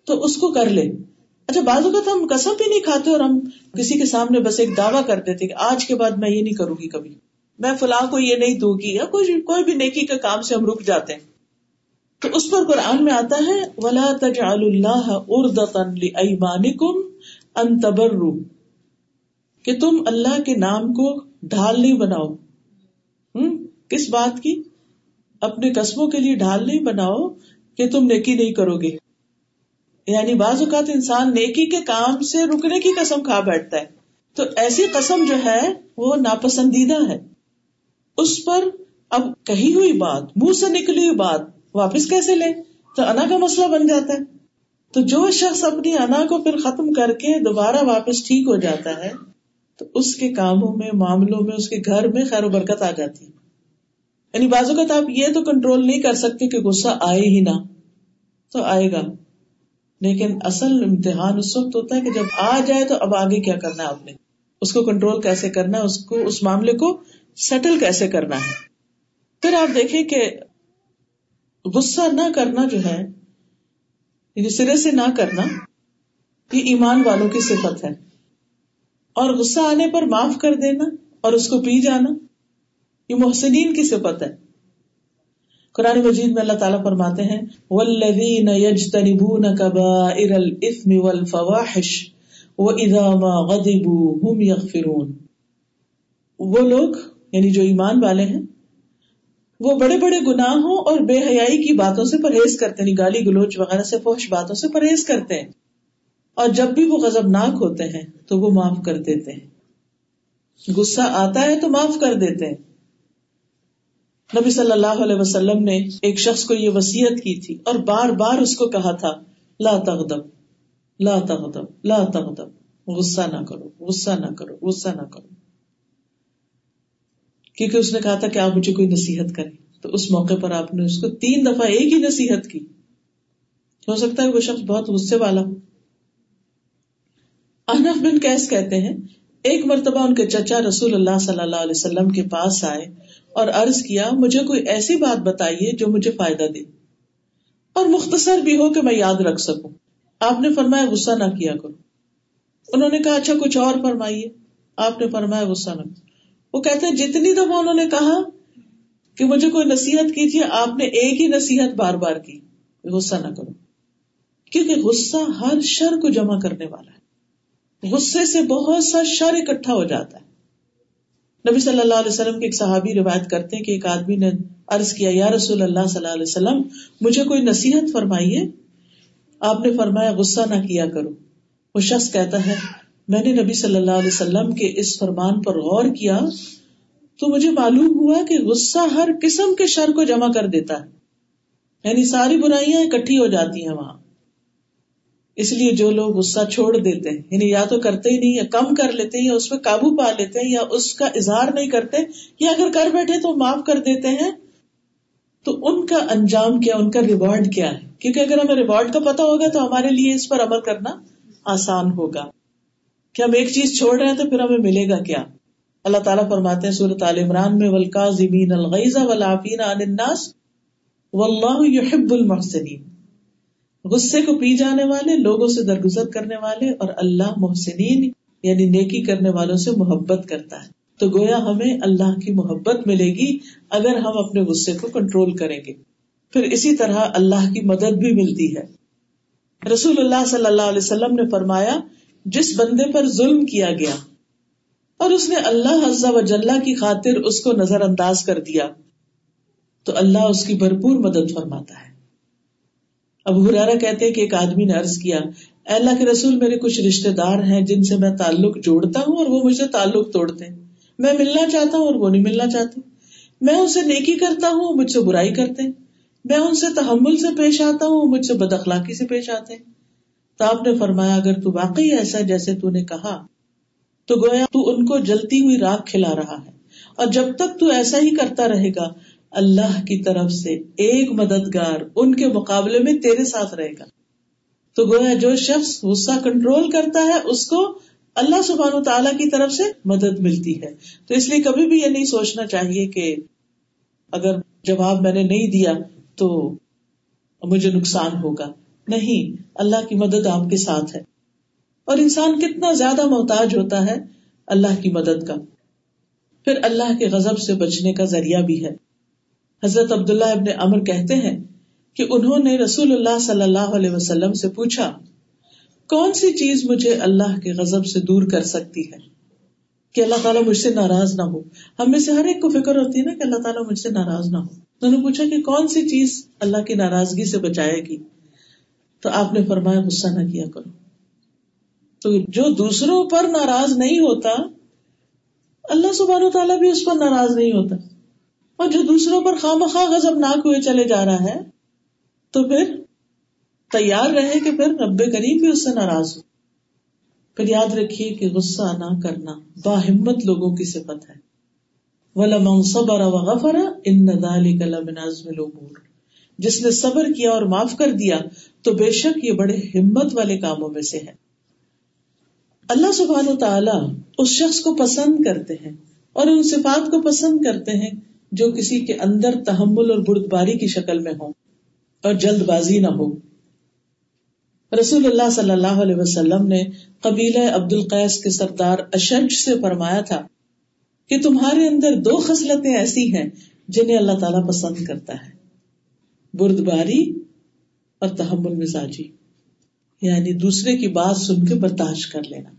تو اس کو کر لے۔ اچھا بعض اوقات ہم قسم بھی نہیں کھاتے اور ہم کسی کے سامنے بس ایک دعویٰ کر دیتے کہ آج کے بعد میں یہ نہیں کروں گی کبھی۔ میں فلاں کو یہ نہیں دوں گی یا کوئی کوئی بھی نیکی کے کام سے ہم رک جاتے ہیں۔ تو اس پر قرآن میں آتا ہے، ولا تجعل اللہ لایمانکم ان تبروا۔ کہ تم اللہ کے نام کو ڈھال نہیں بناؤ۔ ہم، کس بات کی؟ اپنے قسموں کے لیے ڈھال نہیں بناؤ کہ تم نیکی نہیں کرو گے۔ یعنی بعض اوقات انسان نیکی کے کام سے رکنے کی قسم کھا بیٹھتا ہے۔ تو ایسی قسم جو ہے وہ ناپسندیدہ ہے۔ اس پر اب کہی ہوئی بات، منہ سے نکلی ہوئی بات واپس کیسے لے تو انا کا مسئلہ بن جاتا ہے۔ تو جو شخص اپنی انا کو پھر ختم کر کے دوبارہ واپس ٹھیک ہو جاتا ہے، تو اس کے کاموں میں، معاملوں میں، اس کے گھر میں خیر و برکت آ جاتی ہے۔ یعنی بازو کا آپ یہ تو کنٹرول نہیں کر سکتے کہ غصہ آئے ہی نہ، تو آئے گا۔ لیکن اصل امتحان اس وقت ہوتا ہے کہ جب آ جائے تو اب آگے کیا کرنا ہے آپ نے؟ اس کو کنٹرول کیسے کرنا ہے؟ اس کو، اس معاملے کو سیٹل کیسے کرنا ہے؟ پھر آپ دیکھیں کہ غصہ نہ کرنا جو ہے یعنی سرے سے نہ کرنا، یہ ایمان والوں کی صفت ہے۔ اور غصہ آنے پر معاف کر دینا اور اس کو پی جانا یہ محسنین کی صفت ہے۔ قرآن مجید میں اللہ تعالیٰ فرماتے ہیں والذین یجتنبون کبائر الاثم والفواحش وَإِذَا مَا غَضِبُوا هُمْ يَغْفِرُونَ۔ وہ لوگ یعنی جو ایمان والے ہیں، وہ بڑے بڑے گناہوں اور بے حیائی کی باتوں سے پرہیز کرتے ہیں یعنی گالی گلوچ وغیرہ سے فوش باتوں سے پرہیز کرتے ہیں۔ اور جب بھی وہ غضبناک ہوتے ہیں تو وہ معاف کر دیتے ہیں۔ غصہ آتا ہے تو معاف کر دیتے ہیں۔ نبی صلی اللہ علیہ وسلم نے ایک شخص کو یہ وسیعت کی تھی اور بار بار اس کو کہا تھا، لا تغضب لا تغضب لا تغضب، غصہ نہ کرو، غصہ نہ کرو، غصہ نہ کرو۔ کیونکہ اس نے کہا تھا کہ آپ مجھے کوئی نصیحت کریں۔ تو اس موقع پر آپ نے اس کو تین دفعہ ایک ہی نصیحت کی۔ ہو سکتا ہے وہ شخص بہت غصے والا ہو۔ انف بن کیس کہتے ہیں، ایک مرتبہ ان کے چچا رسول اللہ صلی اللہ علیہ وسلم کے پاس آئے۔ اور عرض کیا، مجھے کوئی ایسی بات بتائیے جو مجھے فائدہ دے۔ اور مختصر بھی ہو کہ میں یاد رکھ سکوں۔ آپ نے فرمایا، غصہ نہ کیا کرو۔ انہوں نے کہا اچھا کچھ اور فرمائیے۔ آپ نے فرمایا، غصہ نہ وہ کہتے ہیں، جتنی دفعہ انہوں نے کہا کہ مجھے کوئی نصیحت کیجیے، آپ نے ایک ہی نصیحت بار بار کی، غصہ نہ کرو۔ کیونکہ غصہ ہر شر کو جمع کرنے والا ہے۔ غصے سے بہت سا شر اکٹھا ہو جاتا ہے۔ نبی صلی اللہ علیہ وسلم کے ایک صحابی روایت کرتے ہیں کہ ایک آدمی نے عرض کیا، یا رسول اللہ صلی اللہ علیہ وسلم، مجھے کوئی نصیحت فرمائیے؟ آپ نے فرمایا، غصہ نہ کیا کرو۔ وہ شخص کہتا ہے، میں نے نبی صلی اللہ علیہ وسلم کے اس فرمان پر غور کیا تو مجھے معلوم ہوا کہ غصہ ہر قسم کے شر کو جمع کر دیتا ہے۔ یعنی ساری برائیاں اکٹھی ہو جاتی ہیں وہاں۔ اس لیے جو لوگ غصہ چھوڑ دیتے ہیں یعنی یا تو کرتے ہی نہیں یا کم کر لیتے ہیں یا اس پہ قابو پا لیتے ہیں یا اس کا اظہار نہیں کرتے، یا اگر کر بیٹھے تو معاف کر دیتے ہیں۔ تو ان کا انجام کیا، ان کا ریوارڈ کیا ہے؟ کیونکہ اگر ہمیں ریوارڈ کا پتا ہوگا تو ہمارے لیے اس پر عمل کرنا آسان ہوگا۔ کہ ہم ایک چیز چھوڑ رہے ہیں تو پھر ہمیں ملے گا کیا؟ اللہ تعالیٰ فرماتے ہیں سورت عال عمران میں ولکا زمین الغیزہ ولافین الناس و اللہ یحب المحسنین غصے کو پی جانے والے، لوگوں سے درگزر کرنے والے اور اللہ محسنین یعنی نیکی کرنے والوں سے محبت کرتا ہے۔ تو گویا ہمیں اللہ کی محبت ملے گی اگر ہم اپنے غصے کو کنٹرول کریں گے۔ پھر اسی طرح اللہ کی مدد بھی ملتی ہے۔ رسول اللہ صلی اللہ علیہ وسلم نے فرمایا، جس بندے پر ظلم کیا گیا اور اس نے اللہ حضا و جلہ کی خاطر اس کو نظر انداز کر دیا، تو اللہ اس کی بھرپور مدد فرماتا ہے۔ اب ہرارا کہتے ہیں کہ ایک آدمی نے عرض کیا اللہ کے رسول، میرے کچھ رشتے دار ہیں جن سے میں تعلق جوڑتا ہوں اور وہ مجھے تعلق توڑتے ہیں۔ میں ملنا چاہتا ہوں اور وہ نہیں ملنا چاہتے۔ میں ان سے نیکی کرتا ہوں، مجھ سے برائی کرتے ہیں۔ میں ان سے تحمل سے پیش آتا ہوں، مجھ سے بد اخلاقی سے پیش آتے ہیں۔ تو آپ نے فرمایا، اگر تو واقعی ایسا جیسے تو نے کہا، تو گویا تو ان کو جلتی ہوئی راک کھلا رہا ہے۔ اور جب تک تو ایسا ہی کرتا رہے گا اللہ کی طرف سے ایک مددگار ان کے مقابلے میں تیرے ساتھ رہے گا۔ تو گویا جو شخص غصہ کنٹرول کرتا ہے، اس کو اللہ سبحان و تعالیٰ کی طرف سے مدد ملتی ہے۔ تو اس لیے کبھی بھی یہ نہیں سوچنا چاہیے کہ اگر جواب میں نے نہیں دیا تو مجھے نقصان ہوگا۔ نہیں، اللہ کی مدد آپ کے ساتھ ہے۔ اور انسان کتنا زیادہ محتاج ہوتا ہے اللہ کی مدد کا۔ پھر اللہ کے غزب سے بچنے کا ذریعہ بھی ہے۔ حضرت عبداللہ ابن امر کہتے ہیں کہ انہوں نے رسول اللہ صلی اللہ علیہ وسلم سے پوچھا، کون سی چیز مجھے اللہ کے غزب سے دور کر سکتی ہے؟ کہ اللہ تعالیٰ مجھ سے ناراض نہ ہو۔ ہم میں سے ہر ایک کو فکر ہوتی ہے نا کہ اللہ تعالیٰ مجھ سے ناراض نہ ہو۔ انہوں نے پوچھا کہ کون سی چیز اللہ کی ناراضگی سے بچائے گی؟ تو آپ نے فرمایا، غصہ نہ کیا کرو۔ تو جو دوسروں پر ناراض نہیں ہوتا، اللہ سبحانہ و تعالیٰ بھی اس پر ناراض نہیں ہوتا۔ اور جو دوسروں پر خواہ مخواہ غزب ناک ہوئے چلے جا رہا ہے، تو پھر تیار رہے کہ پھر رب کریم بھی اس سے ناراض ہو۔ پھر یاد رکھیے کہ غصہ نہ کرنا باہمت لوگوں کی صفت ہے۔ وَلَمَنْ صَبَرَ وَغَفَرَ إِنَّ ذَلِكَ لَمِنْ عَزْمِ الْأُمُورِ۔ جس نے صبر کیا اور معاف کر دیا، تو بے شک یہ بڑے ہمت والے کاموں میں سے ہے۔ اللہ سبحان و تعالیٰ اس شخص کو پسند کرتے ہیں اور ان صفات کو پسند کرتے ہیں جو کسی کے اندر تحمل اور بردباری کی شکل میں ہو اور جلد بازی نہ ہو۔ رسول اللہ صلی اللہ علیہ وسلم نے قبیلہ عبد القیس کے سردار اشنج سے فرمایا تھا کہ تمہارے اندر دو خصلتیں ایسی ہیں جنہیں اللہ تعالیٰ پسند کرتا ہے، بردباری اور تحمل مزاجی یعنی دوسرے کی بات سن کے برداشت کر لینا۔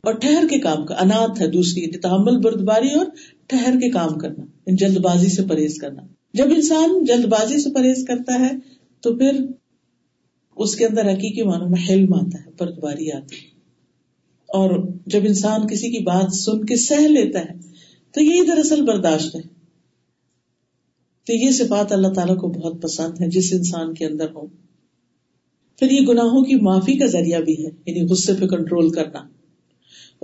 اور ٹھہر کے کام کا انات ہے دوسری، تحمل، بردباری اور ٹھہر کے کام کرنا جلد بازی سے پرہیز کرنا۔ جب انسان جلد بازی سے پرہیز کرتا ہے، تو پھر اس کے اندر حقیقی معنی میں حلم آتا ہے بردباری آتی ہے۔ اور جب انسان کسی کی بات سن کے سہ لیتا ہے، تو یہی دراصل برداشت ہے۔ تو یہ صفات اللہ تعالیٰ کو بہت پسند ہے جس انسان کے اندر ہو پھر یہ گناہوں کی معافی کا ذریعہ بھی ہے یعنی غصے پہ کنٹرول کرنا۔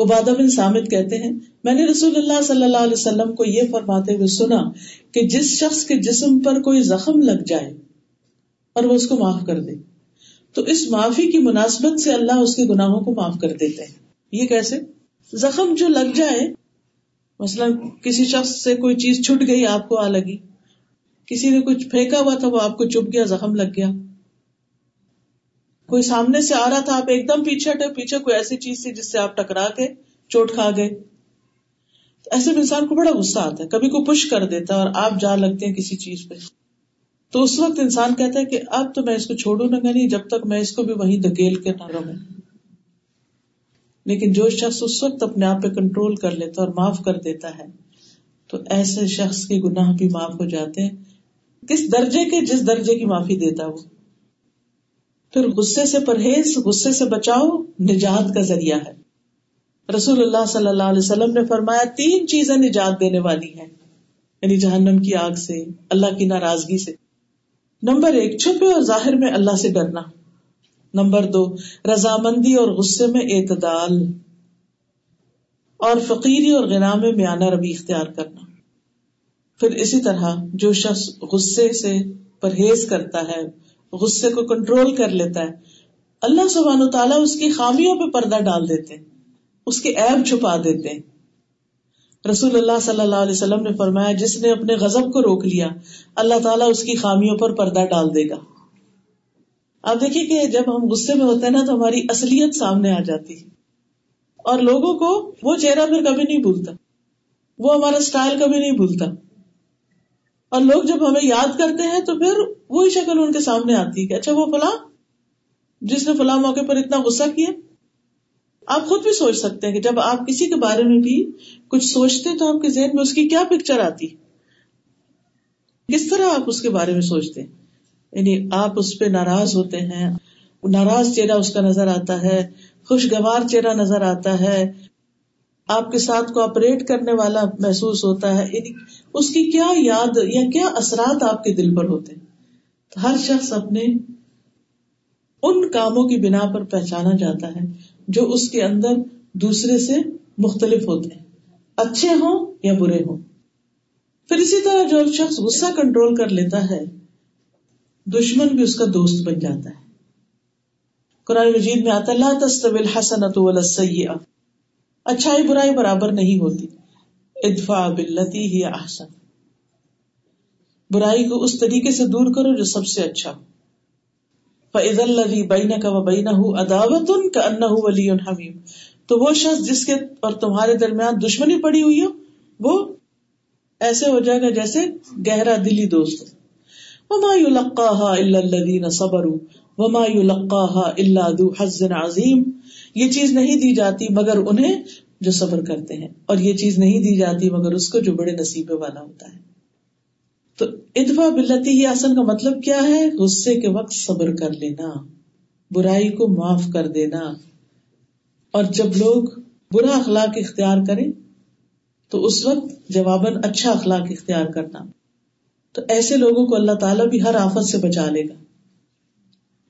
عبادہ بن سامد کہتے ہیں، میں نے رسول اللہ صلی اللہ علیہ وسلم کو یہ فرماتے ہوئے سنا کہ جس شخص کے جسم پر کوئی زخم لگ جائے اور وہ اس کو معاف کر دے، تو اس معافی کی مناسبت سے اللہ اس کے گناہوں کو معاف کر دیتے ہیں۔ یہ کیسے؟ زخم جو لگ جائے، مثلاً کسی شخص سے کوئی چیز چھٹ گئی، آپ کو آ لگی، کسی نے کچھ پھینکا ہوا تھا، وہ آپ کو چپ گیا، زخم لگ گیا۔ کوئی سامنے سے آ رہا تھا، آپ ایک دم پیچھے ہٹے، پیچھے کوئی ایسی چیز تھی جس سے آپ ٹکرا کے چوٹ کھا گئے۔ ایسے میں انسان کو بڑا غصہ آتا ہے، کبھی کو پش کر دیتا ہے اور آپ جا لگتے ہیں کسی چیز پہ۔ تو اس وقت انسان کہتا ہے کہ اب تو میں اس کو چھوڑوں نہ نہیں جب تک میں اس کو بھی وہیں دھکیل کے نہ رہوں۔ لیکن جو شخص اس وقت اپنے آپ پہ کنٹرول کر لیتا اور معاف کر دیتا ہے، تو ایسے شخص کے گناہ بھی معاف ہو جاتے ہیں۔ کس درجے کے، جس درجے کی معافی دیتا وہ۔ پھر غصے سے پرہیز، غصے سے بچاؤ نجات کا ذریعہ ہے۔ رسول اللہ صلی اللہ علیہ وسلم نے فرمایا، تین چیزیں نجات دینے والی ہیں۔ یعنی جہنم کی آگ سے، اللہ کی ناراضگی سے۔ نمبر ایک، چھپے اور ظاہر میں اللہ سے ڈرنا۔ نمبر دو، رضامندی اور غصے میں اعتدال۔ اور فقیری اور غنا میں میانہ روی اختیار کرنا۔ پھر اسی طرح جو شخص غصے سے پرہیز کرتا ہے غصے کو کنٹرول کر لیتا ہے۔ اللہ سبحانہ و تعالیٰ اس کی خامیوں پہ پردہ ڈال دیتے اس کے عیب چھپا دیتے ہیں۔ رسول اللہ صلی اللہ علیہ وسلم نے فرمایا، جس نے اپنے غزب کو روک لیا، اللہ تعالیٰ اس کی خامیوں پر پردہ ڈال دے گا۔ آپ دیکھیے کہ جب ہم غصے میں ہوتے ہیں نا، تو ہماری اصلیت سامنے آ جاتی ہے۔ اور لوگوں کو وہ چہرہ پھر کبھی نہیں بھولتا، وہ ہمارا اسٹائل کبھی نہیں بھولتا۔ اور لوگ جب ہمیں یاد کرتے ہیں تو پھر وہی شکل ان کے سامنے آتی ہے کہ اچھا وہ فلاں، جس نے فلاں موقع پر اتنا غصہ کیا۔ آپ خود بھی سوچ سکتے ہیں کہ جب آپ کسی کے بارے میں بھی کچھ سوچتے تو آپ کے ذہن میں اس کی کیا پکچر آتی؟ کس طرح آپ اس کے بارے میں سوچتے؟ ہیں یعنی آپ اس پہ ناراض ہوتے ہیں، ناراض چہرہ اس کا نظر آتا ہے، خوشگوار چہرہ نظر آتا ہے آپ کے ساتھ کوپریٹ کرنے والا محسوس ہوتا ہے۔ یعنی اس کی کیا یاد یا کیا اثرات آپ کے دل پر ہوتے ہیں؟ ہر شخص اپنے ان کاموں کی بنا پر پہچانا جاتا ہے جو اس کے اندر دوسرے سے مختلف ہوتے ہیں۔ اچھے ہوں یا برے ہوں۔ پھر اسی طرح جو شخص غصہ کنٹرول کر لیتا ہے، دشمن بھی اس کا دوست بن جاتا ہے۔ قرآن مجید میں آتا اللہ تصطبل حسن اچھائی برائی برابر نہیں ہوتی۔ ادفا بلتی ہی احسن۔ برائی کو اس طریقے سے دور کرو جو سب سے اچھا فعض الدی بین کا بین اداوت ان کا ان ولی حمیم تو وہ شخص جس کے اور تمہارے درمیان دشمنی پڑی ہوئی ہو، وہ ایسے ہو جائے گا جیسے گہرا دلی دوست وما يلقاها الا الذين صبروا۔ وما يلقاها الا ذو حظ عظیم یہ چیز نہیں دی جاتی مگر انہیں جو صبر کرتے ہیں۔ اور یہ چیز نہیں دی جاتی مگر اس کو جو بڑے نصیبے والا ہوتا ہے۔ تو ادفا بلتی ہی آسن کا مطلب کیا ہے؟ غصے کے وقت صبر کر لینا، برائی کو معاف کر دینا۔ اور جب لوگ برا اخلاق اختیار کریں، تو اس وقت جواباً اچھا اخلاق اختیار کرنا۔ تو ایسے لوگوں کو اللہ تعالیٰ بھی ہر آفت سے بچا لے گا۔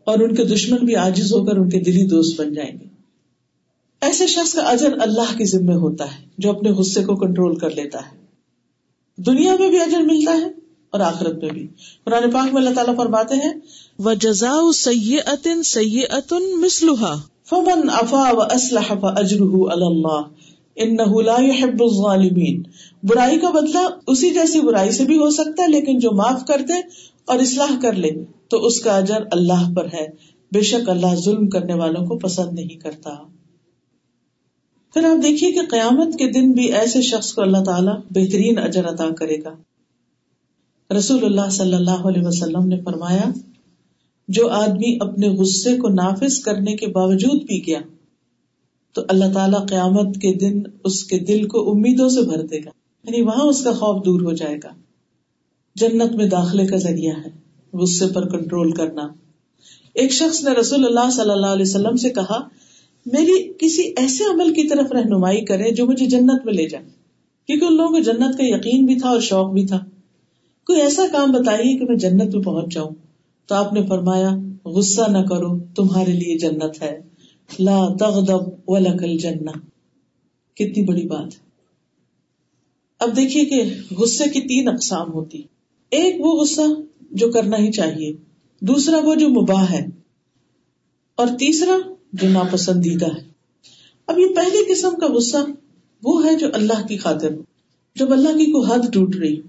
اور ان کے دشمن بھی آجز ہو کر ان کے دلی دوست بن جائیں گے۔ ایسے شخص کا اجر اللہ کے ذمے ہوتا ہے جو اپنے غصے کو کنٹرول کر لیتا ہے۔ دنیا میں بھی اجر ملتا ہے اور آخرت میں بھی۔ قرآن پاک میں اللہ تعالیٰ فرماتے ہیں وہ جزا سی اتن سی اتن مسلوحا فمن افا و اسلح اجر اللہ ان لا يحب الظالمین برائی کا بدلہ اسی جیسی برائی سے بھی ہو سکتا ہے لیکن جو معاف کر دے اور اصلاح کر لے تو اس کا اجر اللہ پر ہے۔ بے شک اللہ ظلم کرنے والوں کو پسند نہیں کرتا۔ پھر آپ دیکھیے کہ قیامت کے دن بھی ایسے شخص کو اللہ تعالیٰ بہترین اجر عطا کرے گا۔ رسول اللہ صلی اللہ علیہ وسلم نے فرمایا، جو آدمی اپنے غصے کو نافذ کرنے کے باوجود بھی گیا، تو اللہ تعالیٰ قیامت کے دن اس کے دل کو امیدوں سے بھر دے گا۔ یعنی وہاں اس کا خوف دور ہو جائے گا۔ جنت میں داخلے کا ذریعہ ہے، غصے پر کنٹرول کرنا۔ ایک شخص نے رسول اللہ صلی اللہ علیہ وسلم سے کہا میری کسی ایسے عمل کی طرف رہنمائی کرے جو مجھے جنت میں لے جائے۔ کیونکہ ان لوگوں کو جنت کا یقین بھی تھا اور شوق بھی تھا۔ کوئی ایسا کام بتائیے کہ میں جنت میں پہنچ جاؤں۔ تو آپ نے فرمایا، غصہ نہ کرو، تمہارے لیے جنت ہے۔ لا تغضب ولک الجنہ۔ کتنی بڑی بات ہے۔ اب دیکھیے کہ غصے کی تین اقسام ہوتی۔ ایک وہ غصہ جو کرنا ہی چاہیے، دوسرا وہ جو مباح ہے۔ اور تیسرا جو ناپسندیدہ ہے۔ اب یہ پہلی قسم کا غصہ وہ ہے جو اللہ کی خاطر، جب اللہ کی کوئی حد ٹوٹ رہی،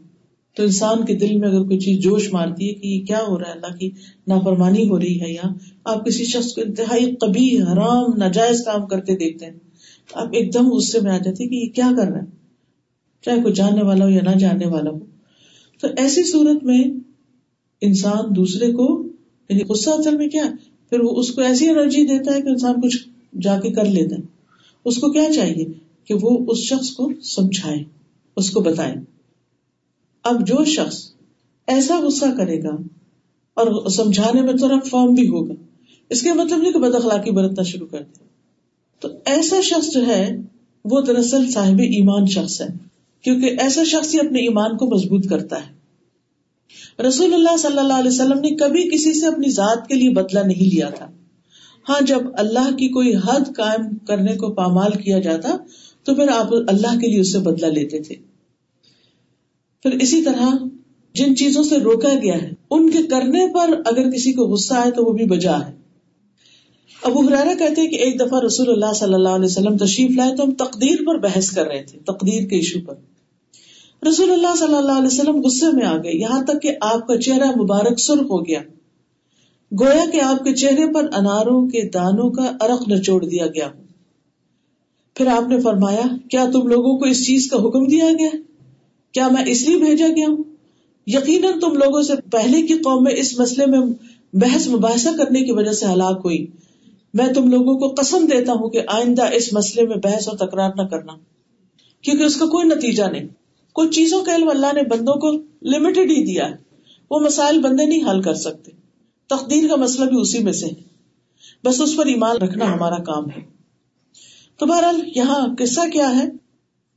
تو انسان کے دل میں اگر کوئی چیز جوش مارتی ہے کہ یہ کیا ہو رہا ہے، اللہ کی نافرمانی ہو رہی ہے، یا آپ کسی شخص کو انتہائی کبھی حرام، ناجائز کام کرتے دیکھتے ہیں، تو آپ ایک دم غصے میں آ جاتے کہ یہ کیا کر رہا ہے۔ چاہے کوئی جاننے والا ہو یا نہ جاننے والا ہو۔ تو ایسی صورت میں انسان دوسرے کو یعنی غصہ اصل میں کیا پھر وہ اس کو ایسی انرجی دیتا ہے کہ انسان کچھ جا کے کر لیتا ہے۔ اس کو کیا چاہیے؟ کہ وہ اس شخص کو سمجھائے، اس کو بتائے۔ اب جو شخص ایسا غصہ کرے گا اور سمجھانے میں تھوڑا فارم بھی ہوگا۔ اس کے مطلب نہیں کہ بد اخلاقی برتنا شروع کر دے تو ایسا شخص جو ہے، وہ دراصل صاحب ایمان شخص ہے، کیونکہ ایسا شخص ہی اپنے ایمان کو مضبوط کرتا ہے۔ رسول اللہ صلی اللہ علیہ وسلم نے کبھی کسی سے اپنی ذات کے لیے بدلا نہیں لیا تھا۔ ہاں جب اللہ کی کوئی حد قائم کرنے کو پامال کیا جاتا، تو پھر آپ اللہ کے لیے اس سے بدلا لیتے تھے۔ پھر اسی طرح جن چیزوں سے روکا گیا ہے، ان کے کرنے پر اگر کسی کو غصہ آئے تو وہ بھی بجا ہے۔ ابو حرارا کہتے کہ ایک دفعہ رسول اللہ صلی اللہ علیہ وسلم تشریف لائے تو ہم تقدیر پر بحث کر رہے تھے، تقدیر کے ایشو پر۔ رسول اللہ صلی اللہ علیہ وسلم غصے میں آ گئے۔ یہاں تک کہ آپ کا چہرہ مبارک سرخ ہو گیا۔ گویا کہ آپ کے چہرے پر اناروں کے دانوں کا ارق نچوڑ دیا گیا۔ پھر آپ نے فرمایا، کیا تم لوگوں کو اس چیز کا حکم دیا گیا؟ کیا میں اس لیے بھیجا گیا ہوں؟ یقیناً تم لوگوں سے پہلے کی قوم میں اس مسئلے میں بحث مباحثہ کرنے کی وجہ سے ہلاک ہوئی۔ میں تم لوگوں کو قسم دیتا ہوں کہ آئندہ اس مسئلے میں بحث اور تکرار نہ کرنا، کیونکہ اس کا کوئی نتیجہ نہیں۔ کچھ چیزوں کا علم اللہ نے بندوں کو لمیٹڈ ہی دیا ہے۔ وہ مسائل بندے نہیں حل کر سکتے۔ تقدیر کا مسئلہ بھی اسی میں سے ہے۔ بس اس پر ایمان رکھنا ہمارا کام ہے۔ تو بہرحال یہاں قصہ کیا ہے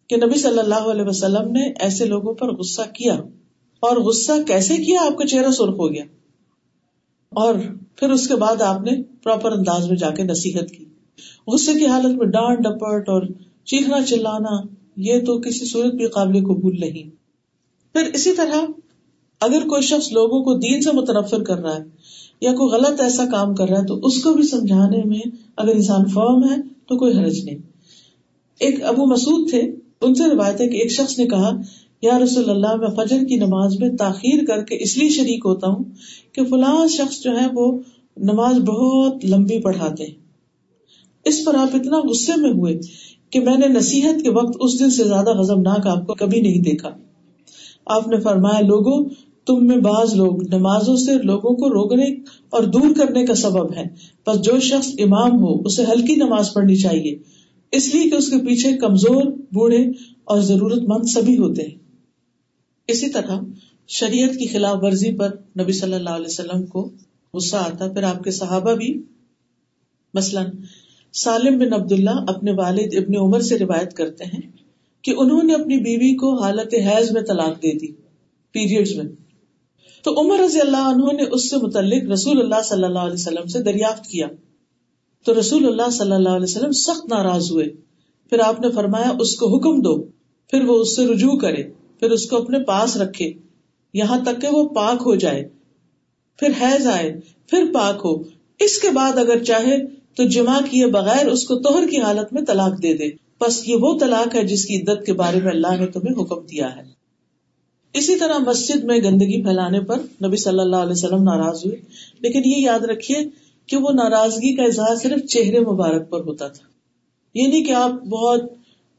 کہ نبی صلی اللہ علیہ وسلم نے ایسے لوگوں پر غصہ کیا۔ اور غصہ کیسے کیا؟ آپ کا چہرہ سرخ ہو گیا۔ اور پھر اس کے بعد آپ نے پراپر انداز میں جا کے نصیحت کی۔ غصے کی حالت میں ڈانٹ ڈپٹ اور چیخنا چلانا۔ یہ تو کسی صورت بھی قابل قبول نہیں۔ پھر اسی طرح اگر کوئی شخص لوگوں کو دین سے متنفر کر رہا ہے یا کوئی غلط ایسا کام کر رہا ہے تو اس کو بھی سمجھانے میں اگر انسان فرم ہے تو کوئی حرج نہیں۔ ایک ابو مسعود تھے، ان سے روایت ہے کہ ایک شخص نے کہا، یا رسول اللہ، میں فجر کی نماز میں تاخیر کر کے اس لیے شریک ہوتا ہوں کہ فلاں شخص جو ہے وہ نماز بہت لمبی پڑھاتے اس پر آپ اتنا غصے میں ہوئے کہ میں نے نصیحت کے وقت اس دن سے زیادہ غزم ناک آپ کو کبھی نہیں دیکھا۔ آپ نے فرمایا، لوگوں، تم میں بعض لوگ نمازوں سے لوگوں کو روکنے اور دور کرنے کا سبب ہے بس جو شخص امام ہو، اسے ہلکی نماز پڑھنی چاہیے۔ اس لیے کہ اس کے پیچھے کمزور، بوڑھے اور ضرورت مند سبھی ہوتے ہیں۔ اسی طرح شریعت کی خلاف ورزی پر نبی صلی اللہ علیہ وسلم کو غصہ آتا، پھر آپ کے صحابہ بھی مثلاً سالم بن عبد اللہ اپنے والد ابن عمر سے روایت کرتے ہیں کہ انہوں نے اپنی بیوی کو حالت حیض میں طلاق دے دی پیریڈ میں۔ تو عمر رضی اللہ عنہ نے اس سے متعلق رسول اللہ صلی اللہ علیہ وسلم سے دریافت کیا۔ تو رسول اللہ صلی اللہ علیہ وسلم سخت ناراض ہوئے۔ پھر آپ نے فرمایا، اس کو حکم دو، پھر وہ اس سے رجوع کرے، پھر اس کو اپنے پاس رکھے۔ یہاں تک کہ وہ پاک ہو جائے، پھر حیض آئے، پھر پاک ہو۔ اس کے بعد اگر چاہے تو جمع کیے بغیر اس کو توہر کی حالت میں طلاق دے دے۔ بس یہ وہ طلاق ہے جس کی عدت کے بارے میں اللہ نے تمہیں حکم دیا ہے۔ اسی طرح مسجد میں گندگی پھیلانے پر نبی صلی اللہ علیہ وسلم ناراض ہوئے۔ لیکن یہ یاد رکھیے کہ وہ ناراضگی کا اظہار صرف چہرے مبارک پر ہوتا تھا۔ یہ نہیں کہ آپ بہت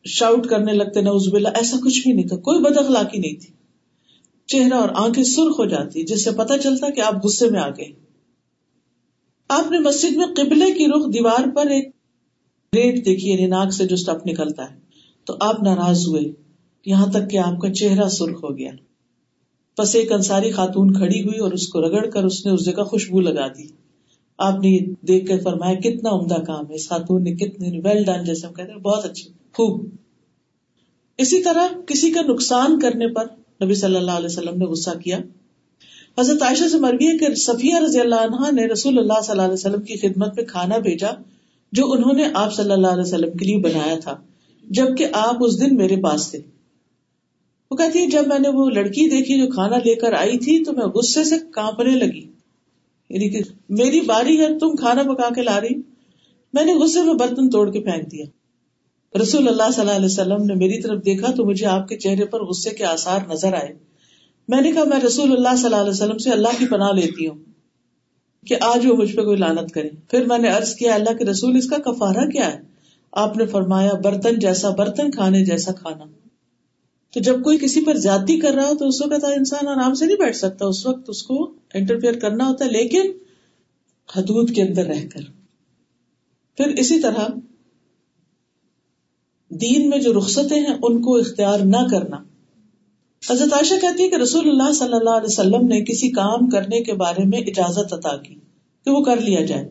شاؤٹ کرنے لگتے نوز بلا ایسا کچھ بھی نہیں تھا۔ کوئی بد اخلاقی نہیں تھی۔ چہرہ اور آنکھیں سرخ ہو جاتی، جس سے پتا چلتا کہ آپ غصے میں آ گئے آپ نے مسجد میں قبلے کی رخ دیوار پر ایک ریٹ دیکھی یعنی ناک سے جو اسٹف نکلتا ہے۔ تو آپ ناراض ہوئے یہاں تک کہ آپ کا چہرہ سرخ ہو گیا۔ بس ایک انصاری خاتون کھڑی ہوئی اور اس کو رگڑ کر اس نے اس جگہ خوشبو لگا دی۔ آپ نے دیکھ کر فرمایا، کتنا عمدہ کام ہے۔ اس خاتون نے کتنے ویل ڈن جیسے ہم کہتے ہیں، بہت اچھی خوب۔ اسی طرح کسی کا نقصان کرنے پر نبی صلی اللہ علیہ وسلم نے غصہ کیا۔ حضرت عائشہ سے مربی ہے کہ صفیہ رضی اللہ عنہ نے رسول اللہ صلی اللہ علیہ وسلم کی خدمت میں کھانا بھیجا جو انہوں نے آپ صلی اللہ علیہ وسلم کے لیے بنایا تھا، جبکہ آپ اس دن میرے پاس تھے۔ وہ کہتی ہے جب میں نے وہ لڑکی دیکھی جو کھانا لے کر آئی تھی تو میں غصے سے کانپنے لگی۔ یعنی کہ میری باری ہے، تم کھانا پکا کے لا رہی۔ میں نے غصے میں برتن توڑ کے پھینک دیا۔ رسول اللہ صلی اللہ علیہ وسلم نے میری طرف دیکھا تو مجھے آپ کے چہرے پر غصے کے آثار نظر آئے۔ میں نے کہا، میں رسول اللہ صلی اللہ علیہ وسلم سے اللہ کی پناہ لیتی ہوں کہ آج وہ مجھ پہ کوئی لانت کرے۔ پھر میں نے ارض کیا، اللہ کے رسول، اس کا کفارہ کیا ہے؟ آپ نے فرمایا، برتن جیسا برتن، کھانے جیسا کھانا۔ تو جب کوئی کسی پر زیادتی کر رہا ہو تو اس وقت انسان آرام سے نہیں بیٹھ سکتا۔ اس وقت اس کو انٹرفیئر کرنا ہوتا ہے، لیکن حدود کے اندر رہ کر۔ پھر اسی طرح دین میں جو رخصتیں ہیں، ان کو اختیار نہ کرنا۔ حضرت عائشہ کہتی ہے کہ رسول اللہ صلی اللہ علیہ وسلم نے کسی کام کرنے کے بارے میں اجازت عطا کی کہ وہ کر لیا جائے۔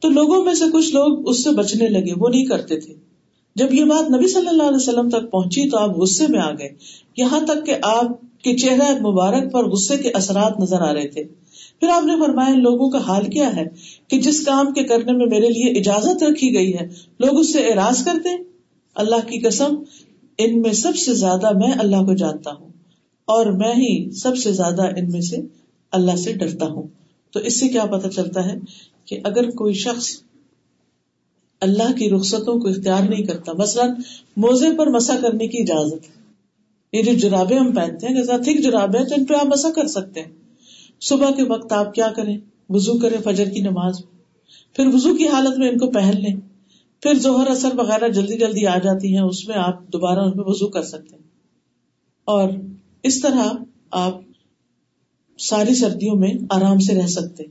تو لوگوں میں سے کچھ لوگ اس سے بچنے لگے، وہ نہیں کرتے تھے۔ جب یہ بات نبی صلی اللہ علیہ وسلم تک پہنچی تو آپ غصے میں آ گئے۔ یہاں تک کہ آپ کے چہرہ مبارک پر غصے کے اثرات نظر آ رہے تھے۔ پھر آپ نے فرمایا، لوگوں کا حال کیا ہے کہ جس کام کے کرنے میں میرے لیے اجازت رکھی گئی ہے، لوگ اس سے اعراض کرتے اللہ کی قسم، ان میں سب سے زیادہ میں اللہ کو جانتا ہوں۔ اور میں ہی سب سے زیادہ ان میں سے اللہ سے ڈرتا ہوں۔ تو اس سے کیا پتا چلتا ہے کہ اگر کوئی شخص اللہ کی رخصتوں کو اختیار نہیں کرتا، مثلاً موزے پر مسا کرنے کی اجازت، یہ جو جرابے ہم پہنتے ہیں تھک جرابے تو ان پہ آپ مسا کر سکتے ہیں۔ صبح کے وقت آپ کیا کریں؟ وزو کریں فجر کی نماز۔ پھر وزو کی حالت میں ان کو پہن لیں۔ پھر ظہر اثر وغیرہ جلدی جلدی آ جاتی ہیں، اس میں آپ دوبارہ ان میں وزو کر سکتے ہیں۔ اور اس طرح آپ ساری سردیوں میں آرام سے رہ سکتے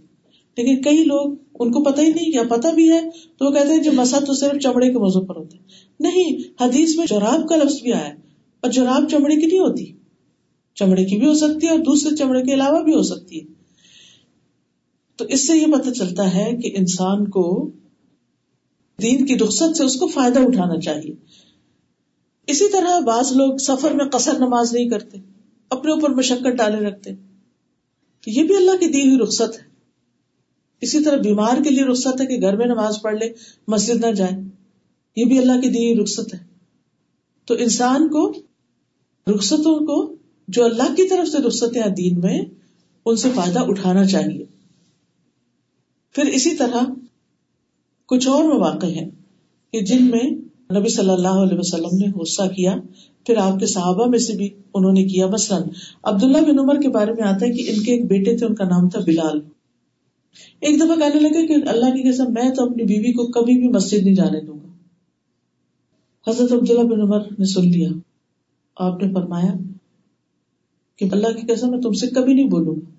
لیکن کئی لوگ ان کو پتہ ہی نہیں یا پتا بھی ہے تو وہ کہتے ہیں جو مسا تو صرف چمڑے کے موضوع پر ہوتا ہے۔ نہیں، حدیث میں جراب کا لفظ بھی آیا اور جراب چمڑے کی نہیں ہوتی۔ چمڑے کی بھی ہو سکتی ہے اور دوسرے چمڑے کے علاوہ بھی ہو سکتی ہے۔ تو اس سے یہ پتہ چلتا ہے کہ انسان کو دین کی رخصت سے اس کو فائدہ اٹھانا چاہیے۔ اسی طرح بعض لوگ سفر میں قصر نماز نہیں کرتے۔ اپنے اوپر مشقت ڈالے رکھتے یہ بھی اللہ کی دی ہوئی رخصت ہے۔ اسی طرح بیمار کے لیے رخصت ہے کہ گھر میں نماز پڑھ لے، مسجد نہ جائے۔ یہ بھی اللہ کی دی ہوئی رخصت ہے۔ تو انسان کو رخصتوں کو جو اللہ کی طرف سے رخصت ہیں دین میں، ان سے فائدہ اٹھانا چاہیے۔ پھر اسی طرح کچھ اور مواقع ہیں کہ جن میں نبی صلی اللہ علیہ وسلم نے غصہ کیا، پھر آپ کے صحابہ میں سے بھی انہوں نے کیا مثلاً۔ عبداللہ بن عمر کے بارے میں آتا ہے کہ ان کے ایک بیٹے تھے، ان کا نام تھا بلال۔ ایک دفعہ کہنے لگے کہ اللہ کی قسم، میں تو اپنی بیوی کو کبھی بھی مسجد نہیں جانے دوں گا۔ حضرت عبداللہ بن عمر نے سن لیا۔ آپ نے فرمایا کہ اللہ کی قسم، میں تم سے کبھی نہیں بولوں گا۔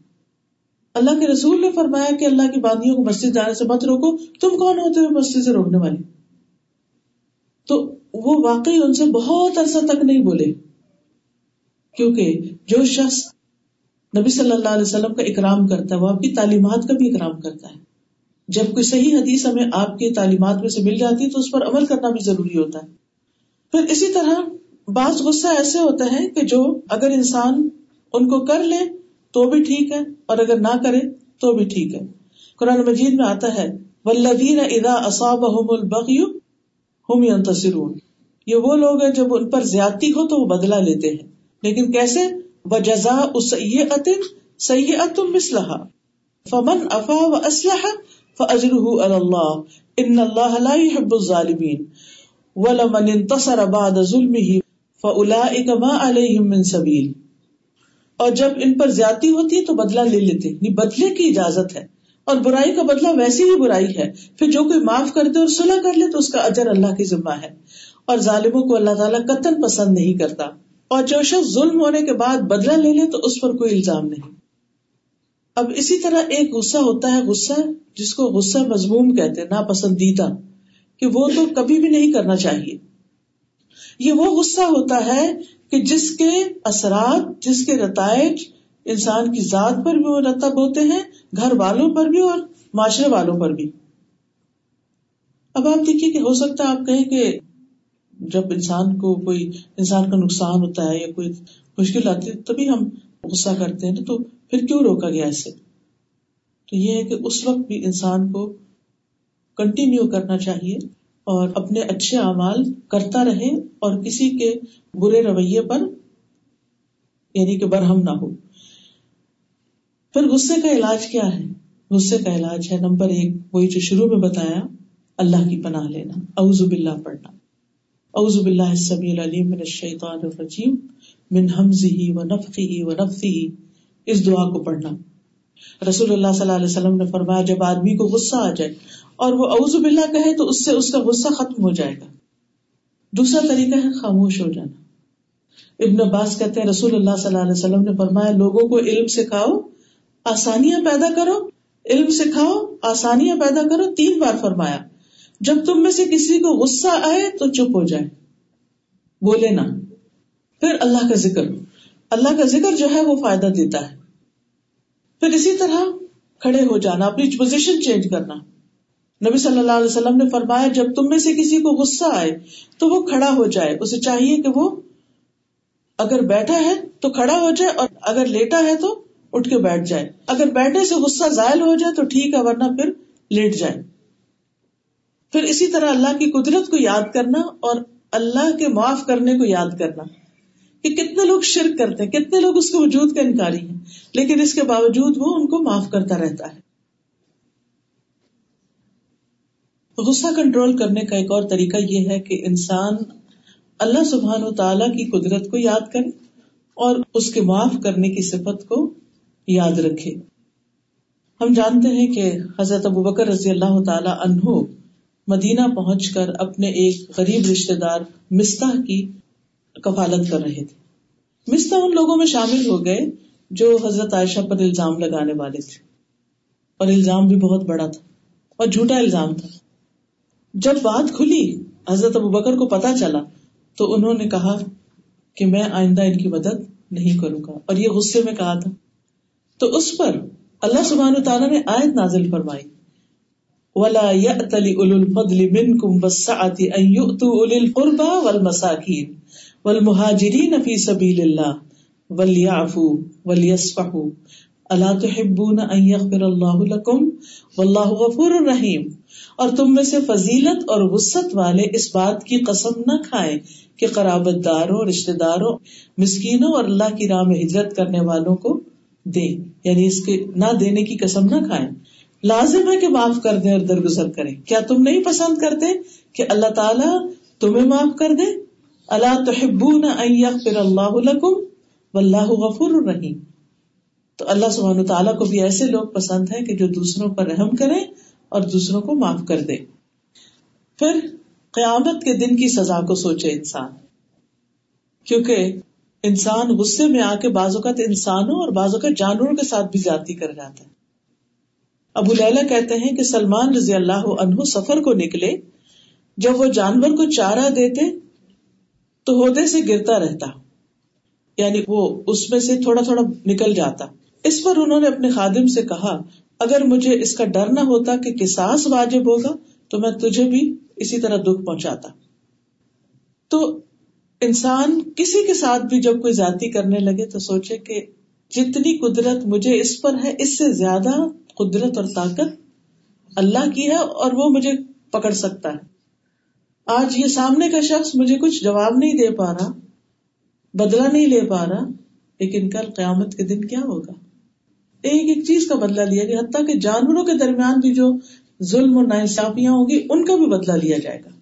اللہ کے رسول نے فرمایا کہ اللہ کی باندیوں کو مسجد جانے سے مت روکو، تم کون ہوتے ہو مسجد سے روکنے والی تو وہ واقعی ان سے بہت عرصہ تک نہیں بولے۔ کیونکہ جو شخص نبی صلی اللہ علیہ وسلم کا اکرام کرتا ہے، وہ آپ کی تعلیمات کا بھی اکرام کرتا ہے۔ جب کوئی صحیح حدیث ہمیں آپ کی تعلیمات میں سے مل جاتی ہے تو اس پر عمل کرنا بھی ضروری ہوتا ہے۔ پھر اسی طرح بعض غصہ ایسے ہوتا ہے کہ جو اگر انسان ان کو کر لے تو بھی ٹھیک ہے، اور اگر نہ کرے تو بھی ٹھیک ہے۔ قرآن مجید میں آتا ہے ولدین ادا اصاب البغی ہم تصرون یہ وہ لوگ ہیں جب ان پر زیادتی ہو تو وہ بدلا لیتے ہیں۔ لیکن کیسے؟ و جزا سید مسلح فمن افا و اسلح فجر اللہ۔ ان اللہ لا يحب الظالمین۔ ولمن انتصر بعد ظلمه فاولئک ما علیہم من سبیل۔ اور جب ان پر زیادتی ہوتی ہے تو بدلہ لے لیتے یعنی بدلے کی اجازت ہے۔ اور برائی کا بدلہ ویسی ہی برائی ہے۔ پھر جو کوئی معاف کر دے اور صلح کر لے تو اس کا اجر اللہ کی ذمہ ہے۔ اور ظالموں کو اللہ تعالیٰ قتل پسند نہیں کرتا۔ اور جو شخص ظلم ہونے کے بعد بدلہ لے لے تو اس پر کوئی الزام نہیں۔ اب اسی طرح ایک غصہ ہوتا ہے، غصہ جس کو غصہ مضموم کہتے نا پسندیدہ کہ وہ تو کبھی بھی نہیں کرنا چاہیے۔ یہ وہ غصہ ہوتا ہے کہ جس کے اثرات، جس کے رتائج انسان کی ذات پر بھی مرتب ہوتے ہیں، گھر والوں پر بھی اور معاشرے والوں پر بھی۔ اب آپ دیکھیے کہ ہو سکتا ہے آپ کہیں کہ جب انسان کو کوئی، انسان کا نقصان ہوتا ہے یا کوئی مشکل آتی ہے، تبھی ہم غصہ کرتے ہیں، تو پھر کیوں روکا گیا اس سے تو یہ ہے کہ اس وقت بھی انسان کو کنٹینیو کرنا چاہیے اور اپنے اچھے اعمال کرتا رہے اور کسی کے برے رویے پر یعنی کہ برہم نہ ہو۔ پھر غصے کا علاج کیا ہے؟ غصے کا علاج ہے۔ نمبر ایک، وہی جو شروع میں بتایا، اللہ کی پناہ لینا۔ اعوذ باللہ پڑھنا۔ اعوذ باللہ السمیع العلیم من الشیطان الرجیم، من حمزه ونفخه ونفثه اس دعا کو پڑھنا۔ رسول اللہ صلی اللہ علیہ وسلم نے فرمایا، جب آدمی کو غصہ آ جائے اور وہ اعوذ باللہ کہے، تو اس سے اس کا غصہ ختم ہو جائے گا۔ دوسرا طریقہ ہے، خاموش ہو جانا۔ ابن عباس کہتے ہیں، رسول اللہ صلی اللہ علیہ وسلم نے فرمایا، لوگوں کو علم سکھاؤ آسانیاں پیدا کرو، علم سکھاؤ، آسانیاں پیدا کرو، تین بار فرمایا۔ جب تم میں سے کسی کو غصہ آئے تو چپ ہو جائے۔ بولے نا۔ پھر اللہ کا ذکر۔ اللہ کا ذکر جو ہے وہ فائدہ دیتا ہے۔ پھر اسی طرح کھڑے ہو جانا، اپنی پوزیشن چینج کرنا۔ نبی صلی اللہ علیہ وسلم نے فرمایا، جب تم میں سے کسی کو غصہ آئے تو وہ کھڑا ہو جائے۔ اسے چاہیے کہ وہ اگر بیٹھا ہے تو کھڑا ہو جائے اور اگر لیٹا ہے تو اٹھ کے بیٹھ جائے۔ اگر بیٹھنے سے غصہ زائل ہو جائے تو ٹھیک ہے، ورنہ پھر لیٹ جائے پھر اسی طرح اللہ کی قدرت کو یاد کرنا اور اللہ کے معاف کرنے کو یاد کرنا کہ کتنے لوگ شرک کرتے ہیں، کتنے لوگ اس کے وجود کا انکاری ہیں، لیکن اس کے باوجود وہ ان کو معاف کرتا رہتا ہے۔ غصہ کنٹرول کرنے کا ایک اور طریقہ یہ ہے کہ انسان اللہ سبحان و تعالی کی قدرت کو یاد کرے اور اس کے معاف کرنے کی صفت کو یاد رکھے۔ ہم جانتے ہیں کہ حضرت ابو بکر رضی اللہ تعالی عنہ مدینہ پہنچ کر اپنے ایک غریب رشتے دار مستح کی کفالت کر رہے تھے۔ مستح ان لوگوں میں شامل ہو گئے جو حضرت عائشہ پر الزام لگانے والے تھے۔ اور الزام بھی بہت بڑا تھا اور جھوٹا الزام تھا۔ جب بات کھلی، حضرت ابو بکر کو پتا چلا تو انہوں نے کہا کہ میں آئندہ ان کی مدد نہیں کروں گا۔ اور یہ غصے میں کہا تھا۔ تو اس پر اللہ سبحان و تعالیٰ نے آیت نازل فرمائی۔ ولا يأتل أولو الفضل منكم والسعة أن يؤتوا أولي القربى والمساكين والمهاجرين في سبيل الله وليعفوا وليصفحوا الا تحبون ان يغفر الله لكم؟ والله غفور رحيم۔ اور تم میں سے فضیلت اور وسط والے اس بات کی قسم نہ کھائیں کہ قرابت داروں رشتے داروں، مسکینوں اور اللہ کی راہ میں ہجرت کرنے والوں کو دیں یعنی اس کے نہ دینے کی قسم نہ کھائیں۔ لازم ہے کہ معاف کر دیں اور درگزر کریں۔ کیا تم نہیں پسند کرتے کہ اللہ تعالیٰ تمہیں معاف کر دے؟ اللہ تو اللہ غفور الرحیم تو اللہ سبحانہ تعالیٰ کو بھی ایسے لوگ پسند ہیں کہ جو دوسروں پر رحم کریں اور دوسروں کو معاف کر دے پھر قیامت کے دن کی سزا کو سوچے انسان۔ کیونکہ انسان غصے میں آ کے بعض اوقات انسانوں اور بعض اوقات جانوروں کے ساتھ بھی جاتی کر جاتا ہے۔ ابو لیلا کہتے ہیں کہ سلمان رضی اللہ عنہ سفر کو نکلے، جب وہ جانور کو چارہ دیتے تو ہودے سے گرتا رہتا یعنی وہ اس میں سے تھوڑا تھوڑا نکل جاتا۔ اس پر انہوں نے اپنے خادم سے کہا، اگر مجھے اس کا ڈر نہ ہوتا کہ کساس واجب ہوگا تو میں تجھے بھی اسی طرح دکھ پہنچاتا۔ تو انسان کسی کے ساتھ بھی جب کوئی ذاتی کرنے لگے تو سوچے کہ جتنی قدرت مجھے اس پر ہے، اس سے زیادہ قدرت اور طاقت اللہ کی ہے اور وہ مجھے پکڑ سکتا ہے۔ آج یہ سامنے کا شخص مجھے کچھ جواب نہیں دے پا رہا بدلا نہیں لے پا رہا، لیکن کل قیامت کے دن کیا ہوگا؟ ایک ایک چیز کا بدلا لیا گیا، حتیٰ کہ جانوروں کے درمیان بھی جو ظلم اور ناانصافیاں ہوں گی، ان کا بھی بدلا لیا جائے گا۔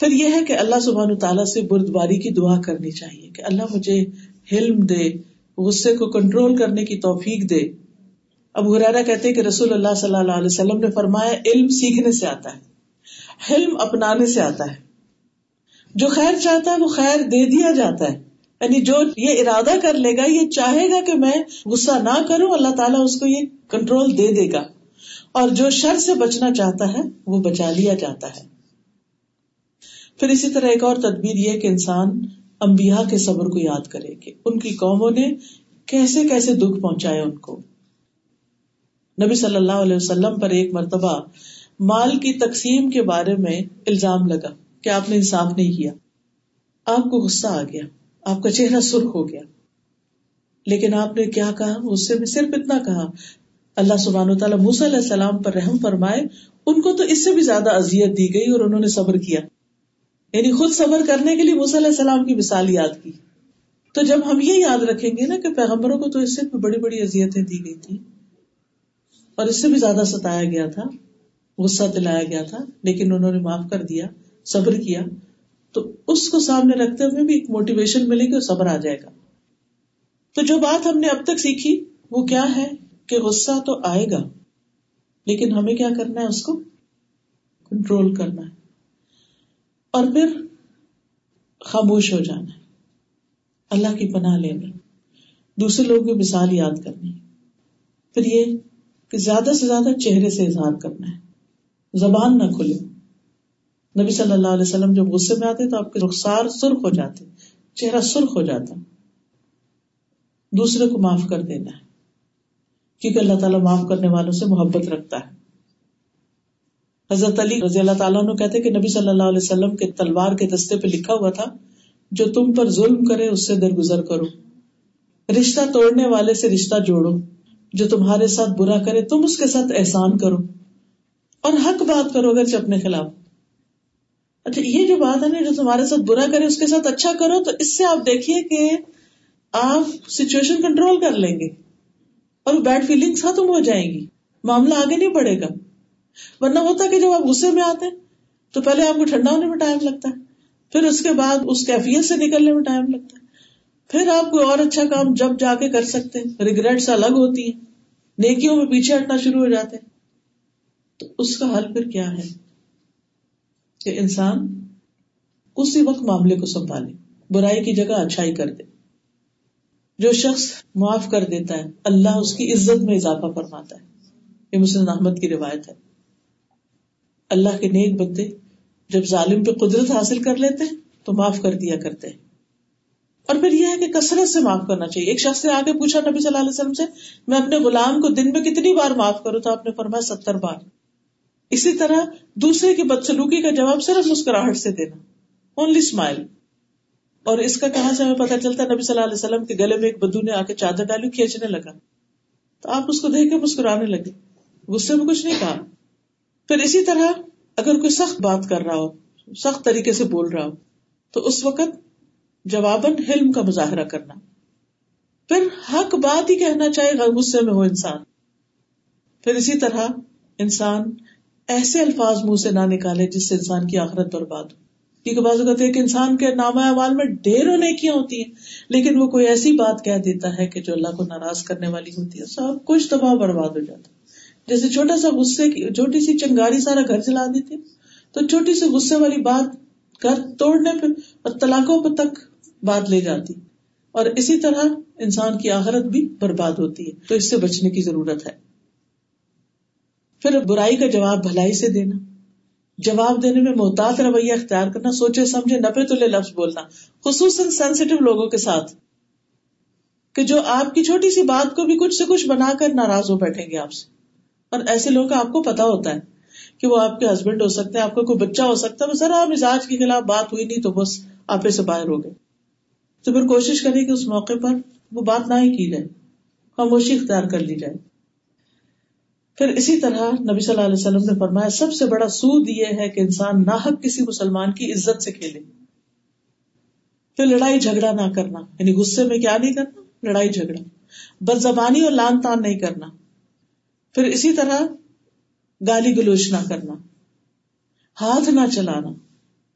پھر یہ ہے کہ اللہ سبحان تعالیٰ سے بردباری کی دعا کرنی چاہیے کہ اللہ مجھے حلم دے، غصے کو کنٹرول کرنے کی توفیق دے۔ اب ہرارا کہتے کہ رسول اللہ صلی اللہ علیہ وسلم نے فرمایا، علم سیکھنے سے آتا ہے علم اپنانے سے آتا ہے۔ جو خیر چاہتا ہے، وہ خیر دے دیا جاتا ہے۔ یعنی جو یہ ارادہ کر لے گا، یہ چاہے گا کہ میں غصہ نہ کروں، اللہ تعالیٰ اس کو یہ کنٹرول دے دے گا۔ اور جو شر سے بچنا چاہتا ہے، وہ بچا لیا جاتا ہے۔ پھر اسی طرح ایک اور تدبیر یہ کہ انسان امبیا کے صبر کو یاد کرے کہ ان کی قوموں نے کیسے کیسے دکھ پہنچائے ان کو۔ نبی صلی اللہ علیہ وسلم پر ایک مرتبہ مال کی تقسیم کے بارے میں الزام لگا کہ آپ نے انصاف نہیں کیا۔ آپ کو غصہ آ گیا، آپ کا چہرہ سرخ ہو گیا۔ لیکن آپ نے کیا کہا؟ اس سے صرف اتنا کہا، اللہ سبحان و تعالیٰ موسی علیہ السلام پر رحم فرمائے، ان کو تو اس سے بھی زیادہ اذیت دی گئی اور انہوں نے صبر کیا۔ یعنی خود صبر کرنے کے لیے موسی علیہ السلام کی مثال یاد کی۔ تو جب ہم یہ یاد رکھیں گے نا کہ پیغمبروں کو تو اس سے بھی بڑی بڑی اذیتیں دی گئی تھی اور اس سے بھی زیادہ ستایا گیا تھا، غصہ دلایا گیا تھا، لیکن انہوں نے معاف کر دیا، صبر کیا۔ تو اس کو سامنے رکھتے ہوئے بھی ایک موٹیویشن ملے گی اور صبر آ جائے گا۔ تو جو بات ہم نے اب تک سیکھی، وہ کیا ہے کہ غصہ تو آئے گا، لیکن ہمیں کیا کرنا ہے اس کو؟ کنٹرول کرنا ہے۔ اور پھر خاموش ہو جانا ہے۔ اللہ کی پناہ لینی دوسرے لوگوں کی مثال یاد کرنی۔ پھر یہ کہ زیادہ سے زیادہ چہرے سے اظہار کرنا ہے۔ زبان نہ کھلے۔ نبی صلی اللہ علیہ وسلم جب غصے میں آتے تو آپ کے رخسار سرخ ہو جاتے۔ چہرہ سرخ ہو جاتا۔ دوسرے کو معاف کر دینا ہے۔ کیونکہ اللہ تعالیٰ معاف کرنے والوں سے محبت رکھتا ہے۔ حضرت علی رضی اللہ تعالیٰ نے کہتے کہ نبی صلی اللہ علیہ وسلم کے تلوار کے دستے پہ لکھا ہوا تھا، جو تم پر ظلم کرے، اس سے درگزر کرو۔ رشتہ توڑنے والے سے رشتہ جوڑو۔ جو تمہارے ساتھ برا کرے، تم اس کے ساتھ احسان کرو۔ اور حق بات کرو اگر اپنے خلاف۔ اچھا یہ جو بات ہے نا، جو تمہارے ساتھ برا کرے، اس کے ساتھ اچھا کرو، تو اس سے آپ دیکھیے کہ آپ سچویشن کنٹرول کر لیں گے۔ اور بیڈ فیلنگ ختم ہو جائیں گی۔ معاملہ آگے نہیں بڑھے گا۔ ورنہ ہوتا کہ جب آپ غصے میں آتے تو پہلے آپ کو ٹھنڈا ہونے میں ٹائم لگتا ہے، پھر اس کے بعد اس کیفیت سے نکلنے میں ٹائم لگتا ہے۔ پھر آپ کوئی اور اچھا کام جب جا کے کر سکتے ہیں ریگریٹس الگ ہوتی ہیں، نیکیوں میں پیچھے ہٹنا شروع ہو جاتے ہیں۔ تو اس کا حل پھر کیا ہے؟ کہ انسان اسی وقت معاملے کو سنبھالے، برائی کی جگہ اچھائی کر دے۔ جو شخص معاف کر دیتا ہے، اللہ اس کی عزت میں اضافہ فرماتا ہے۔ یہ مسلم احمد کی روایت ہے۔ اللہ کے نیک بندے جب ظالم پہ قدرت حاصل کر لیتے تو معاف کر دیا کرتے ہیں اور پھر یہ ہے کہ کثرت سے معاف کرنا چاہیے۔ ایک شخص نے آگے پوچھا نبی صلی اللہ علیہ وسلم سے، میں اپنے غلام کو دن میں کتنی بار معاف کروں تو آپ نے فرمایا ستر بار۔ اسی طرح دوسرے کی بدسلوکی کا جواب صرف مسکراہٹ سے دینا۔ اونلی اسمائل اور اس کا کہاں سے ہمیں پتا چلتا نبی صلی اللہ علیہ وسلم کے گلے میں ایک بدو نے آ کے چادر ڈالی، کھینچنے لگا۔ تو آپ اس کو دیکھ کے مسکرانے لگے۔ غصے میں کچھ نہیں کہا۔ پھر اسی طرح اگر کوئی سخت بات کر رہا ہو، سخت طریقے سے بول رہا ہو، تو اس وقت جواباً حلم کا مظاہرہ کرنا۔ پھر حق بات ہی کہنا چاہے غصے میں ہو انسان۔ پھر اسی طرح انسان ایسے الفاظ منہ سے نہ نکالے جس سے انسان کی آخرت برباد ہو۔ کیونکہ بعض اوقات ایک انسان کے نام اعمال میں ڈھیروں نیکیاں ہوتی ہیں، لیکن وہ کوئی ایسی بات کہہ دیتا ہے کہ جو اللہ کو ناراض کرنے والی ہوتی ہے، سب کچھ تباہ برباد ہو جاتا ہے۔ جیسے چھوٹا سا غصے کی چھوٹی سی چنگاری سارا گھر جلا دیتی۔ تو چھوٹی سی غصے والی بات گھر توڑنے پہ اور طلاقوں پہ تک بات لے جاتی۔ اور اسی طرح انسان کی آخرت بھی برباد ہوتی ہے۔ تو اس سے بچنے کی ضرورت ہے۔ پھر برائی کا جواب بھلائی سے دینا۔ جواب دینے میں محتاط رویہ اختیار کرنا۔ سوچے سمجھے نپے تلے لفظ بولنا۔ خصوصاً سینسیٹیو لوگوں کے ساتھ۔ کہ جو آپ کی چھوٹی سی بات کو بھی کچھ سے کچھ بنا کر ناراض ہو بیٹھیں گے آپ سے۔ اور ایسے لوگ آپ کو پتا ہوتا ہے کہ وہ آپ کے ہسبینڈ ہو سکتے ہیں، آپ کا کوئی بچہ ہو سکتا ہے ذرا مزاج کے خلاف بات ہوئی نہیں تو بس آپ سے باہر ہو گئے۔ تو پھر کوشش کریں کہ اس موقع پر وہ بات نہ ہی کی جائے خاموشی اختیار کر لی جائے۔ پھر اسی طرح نبی صلی اللہ علیہ وسلم نے فرمایا، سب سے بڑا سود یہ ہے کہ انسان ناحق کسی مسلمان کی عزت سے کھیلے۔ پھر لڑائی جھگڑا نہ کرنا یعنی غصے میں کیا نہیں کرنا، لڑائی جھگڑا۔ بد زبانی اور لان تان نہیں کرنا۔ پھر اسی طرح گالی گلوچ نہ کرنا، ہاتھ نہ چلانا،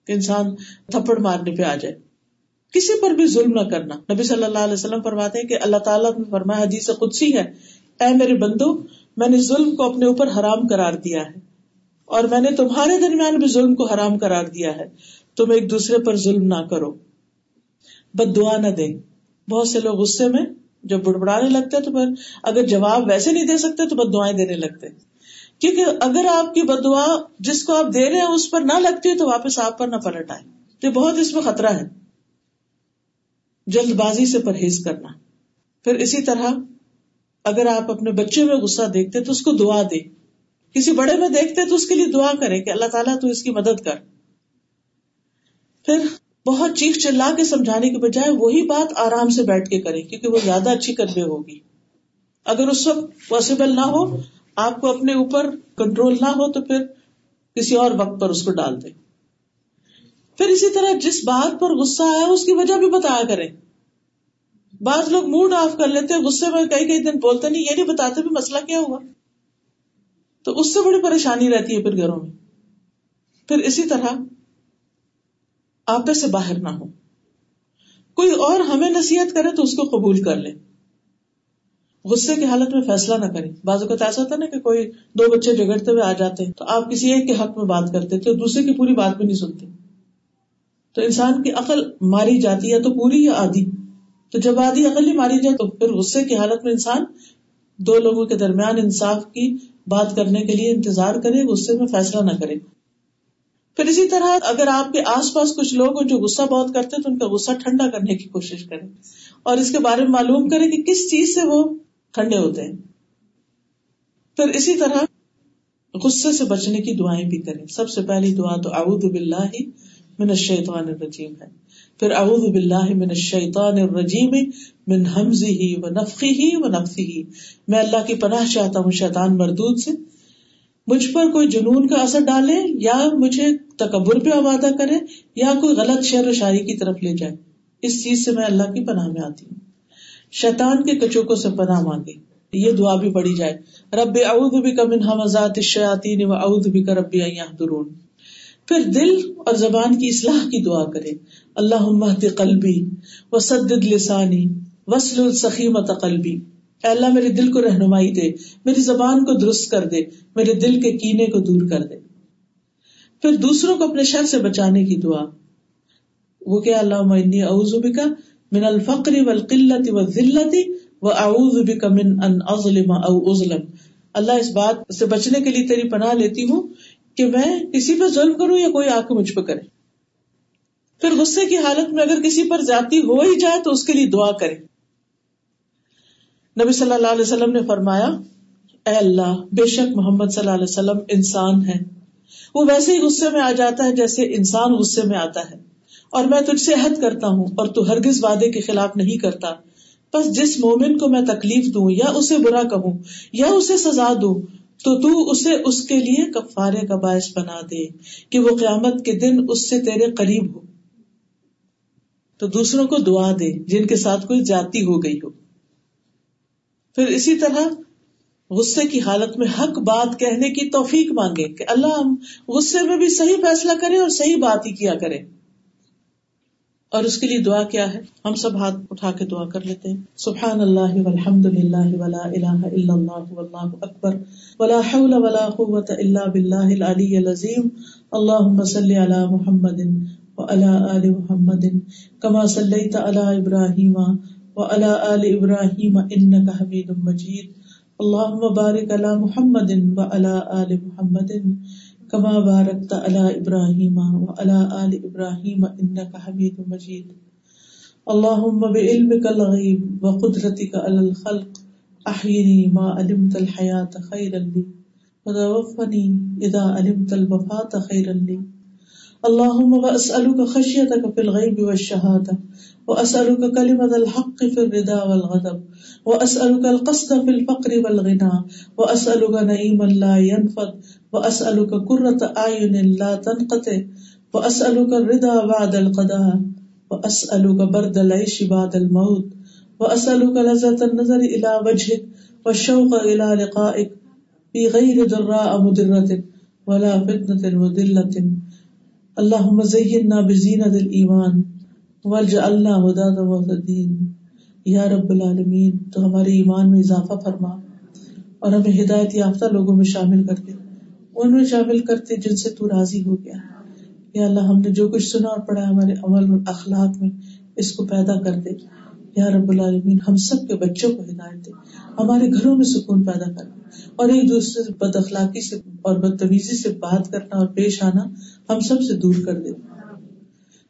کہ انسان تھپڑ مارنے پہ آ جائے۔ کسی پر بھی ظلم نہ کرنا۔ نبی صلی اللہ علیہ وسلم فرماتے ہیں کہ اللہ تعالیٰ نے فرمایا، حدیث قدسی ہے، اے میرے بندو، میں نے ظلم کو اپنے اوپر حرام کرار دیا ہے، اور میں نے تمہارے درمیان بھی ظلم کو حرام کرار دیا ہے۔ تم ایک دوسرے پر ظلم نہ کرو۔ بد دعا نہ دے بہت سے لوگ غصے میں جب بڑبڑانے لگتے تو پھر اگر جواب ویسے نہیں دے سکتے تو بد دعائیں دینے لگتے کیونکہ اگر آپ کی بد دعا جس کو آپ دے رہے ہیں اس پر نہ لگتی تو واپس آپ پر نہ پلٹ آئے۔ تو بہت اس میں خطرہ ہے۔ جلد بازی سے پرہیز کرنا۔ پھر اسی طرح اگر آپ اپنے بچے میں غصہ دیکھتے تو اس کو دعا دے۔ کسی بڑے میں دیکھتے تو اس کے لیے دعا کرے کہ اللہ تعالیٰ تو اس کی مدد کر۔ پھر بہت چیخ چلا کے سمجھانے کے بجائے وہی بات آرام سے بیٹھ کے کرے کیونکہ وہ زیادہ اچھی کنوے ہوگی۔ اگر اس وقت پاسبل نہ ہو، آپ کو اپنے اوپر کنٹرول نہ ہو تو پھر کسی اور وقت پر اس کو ڈال دے پھر اسی طرح جس بات پر غصہ آیا اس کی وجہ بھی بتایا کریں۔ بعض لوگ موڈ آف کر لیتے غصے میں کئی کئی دن بولتے نہیں، یہ نہیں بتاتے بھی مسئلہ کیا ہوا۔ تو اس سے بڑی پریشانی رہتی ہے پھر گھروں میں۔ پھر اسی طرح آپے سے باہر نہ ہو کوئی اور ہمیں نصیحت کرے تو اس کو قبول کر لے۔ غصے کی حالت میں فیصلہ نہ کرے بعض اوقات ایسا ہوتا نا کہ کوئی دو بچے جگڑتے ہوئے آ جاتے ہیں تو آپ کسی ایک کے حق میں بات کرتے تھے دوسرے کی پوری بات بھی نہیں سنتے۔ تو انسان کی عقل ماری جاتی ہے تو پوری یا آدھی۔ تو جب آدھی عقل ہی ماری جائے تو پھر غصے کی حالت میں انسان دو لوگوں کے درمیان انصاف کی بات کرنے کے لیے انتظار کرے، غصے میں فیصلہ نہ کرے۔ پھر اسی طرح اگر آپ کے آس پاس کچھ لوگ جو غصہ بہت کرتے تو ان کا غصہ ٹھنڈا کرنے کی کوشش کریں اور اس کے بارے میں معلوم کرے کہ کس چیز سے وہ ٹھنڈے ہوتے ہیں۔ پھر اسی طرح غصے سے بچنے کی دعائیں بھی کریں۔ سب سے پہلی دعا تو اعوذ باللہ من الشیطان الرجیم ہے۔ پھر اعوذ باللہ من الشیطان الرجیم من حمزه ونفخه ونفثه میں اللہ کی پناہ چاہتا ہوں شیطان مردود سے۔ مجھ پر کوئی جنون کا اثر ڈالے یا مجھے تکبر پہ آبادہ کرے یا کوئی غلط شعر و شاعری کی طرف لے جائے اس چیز سے میں اللہ کی پناہ میں آتی ہوں۔ شیطان کے کچوکوں سے پناہ مانگے، یہ دعا بھی پڑی جائے۔ رب اعوذ بک من حمزات الشیاطین و اعوذ بک رب ان یحضرون۔ پھر دل اور زبان کی اصلاح کی دعا کرے۔ اللہم اہد قلبی وسدد لسانی وصل سخیمت قلبی۔ اے اللہ، میرے دل کو رہنمائی دے، میری زبان کو درست کر دے، میرے دل کے کینے کو دور کر دے۔ پھر دوسروں کو اپنے شر سے بچانے کی دعا۔ وہ کیا اللہ انی اعوذ بکا من الفقر والقلت والذلت واعوذ بک من ان اظلم او اظلم۔ اللہ اس بات سے بچنے کے لیے تیری پناہ لیتی ہوں کہ میں کسی پر ظلم کروں یا کوئی آ کے مجھ پہ کرے۔ پھر غصے کی حالت میں اگر کسی پر زیادتی ہو ہی جائے تو اس کے لیے دعا کرے۔ نبی صلی اللہ علیہ وسلم نے فرمایا، اے اللہ، بے شک محمد صلی اللہ علیہ وسلم انسان ہے وہ ویسے ہی غصے میں آ جاتا ہے جیسے انسان غصے میں آتا ہے۔ اور میں تجھ سے عہد کرتا ہوں، اور تو ہرگز وعدے کے خلاف نہیں کرتا۔ بس جس مومن کو میں تکلیف دوں یا اسے برا کہوں یا اسے سزا دوں، تو تو اسے اس کے لیے کفارے کا باعث بنا دے کہ وہ قیامت کے دن اس سے تیرے قریب ہو۔ تو دوسروں کو دعا دے جن کے ساتھ کوئی جاتی ہو گئی ہو۔ پھر اسی طرح غصے کی حالت میں حق بات کہنے کی توفیق مانگے کہ اللہ ہم غصے میں بھی صحیح فیصلہ کرے اور صحیح بات ہی کیا کرے۔ اور اس کے لیے دعا کیا ہے؟ ہم سب ہاتھ اٹھا کے دعا کر لیتے ہیں۔ سبحان اللہ والحمد للہ ولا الہ الا اللہ واللہ اکبر ولا حول ولا قوة الا باللہ العلی العظیم۔ اللہم صلی علی محمد وعلى آل محمد كما صلیت علی ابراہیم وعلى آل ابراہیم انك حمید مجید۔ اللهم بارك على محمد وعلى آل محمد كما باركت على ابراہیم وعلى آل ابراہیم انك حمید مجید. اللهم بعلمك الغیب وقدرتك على الخلق احيني ما علمت الحياة خيرا لي وتوفني اذا علمت الوفاة خيرا لي اللهم واسألك خشيتك في الغيب والشهادة، وأسألك كلمة الحق في الرضا والغضب، وأسألك القصد في الفقر والغنى، وأسألك نعيما لا ينفد، وأسألك كرة أعين لا تنقطع، وأسألك الرضا بعد القضاء، وأسألك برد العيش بعد الموت، وأسألك لذة النظر إلى وجهك والشوق إلى لقائك، في غير ضراء مدرة ولا فتنة اللہ مزین زينا دل ایمان ورج اللہ مداد محدین یا رب العالمین، تو ہمارے ایمان میں اضافہ فرما اور ہمیں ہدایت یافتہ لوگوں میں شامل کر دے ان میں شامل کرتے جن سے تو راضی ہو گیا۔ یا اللہ، ہم نے جو کچھ سنا اور پڑھا ہمارے عمل اور اخلاق میں، اس کو پیدا کر دے۔ یا رب العالمین، ہم سب کے بچوں کو ہدایت دے۔ ہمارے گھروں میں سکون پیدا کر اور ایک دوسرے سے بد اخلاقی سے اور بدتمیزی سے بات کرنا اور پیش آنا، ہم سب سے دور کر دے۔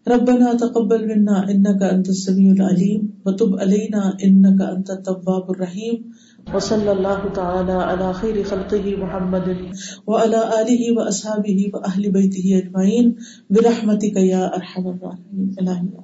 ربنا تقبل منا انك انت السميع العليم وتب علينا انك انت التواب الرحيم وصلى الله تعالى على خير خلقه محمد وعلى اله واصحابه واهل بيته اجمعين برحمتك يا ارحم الراحمين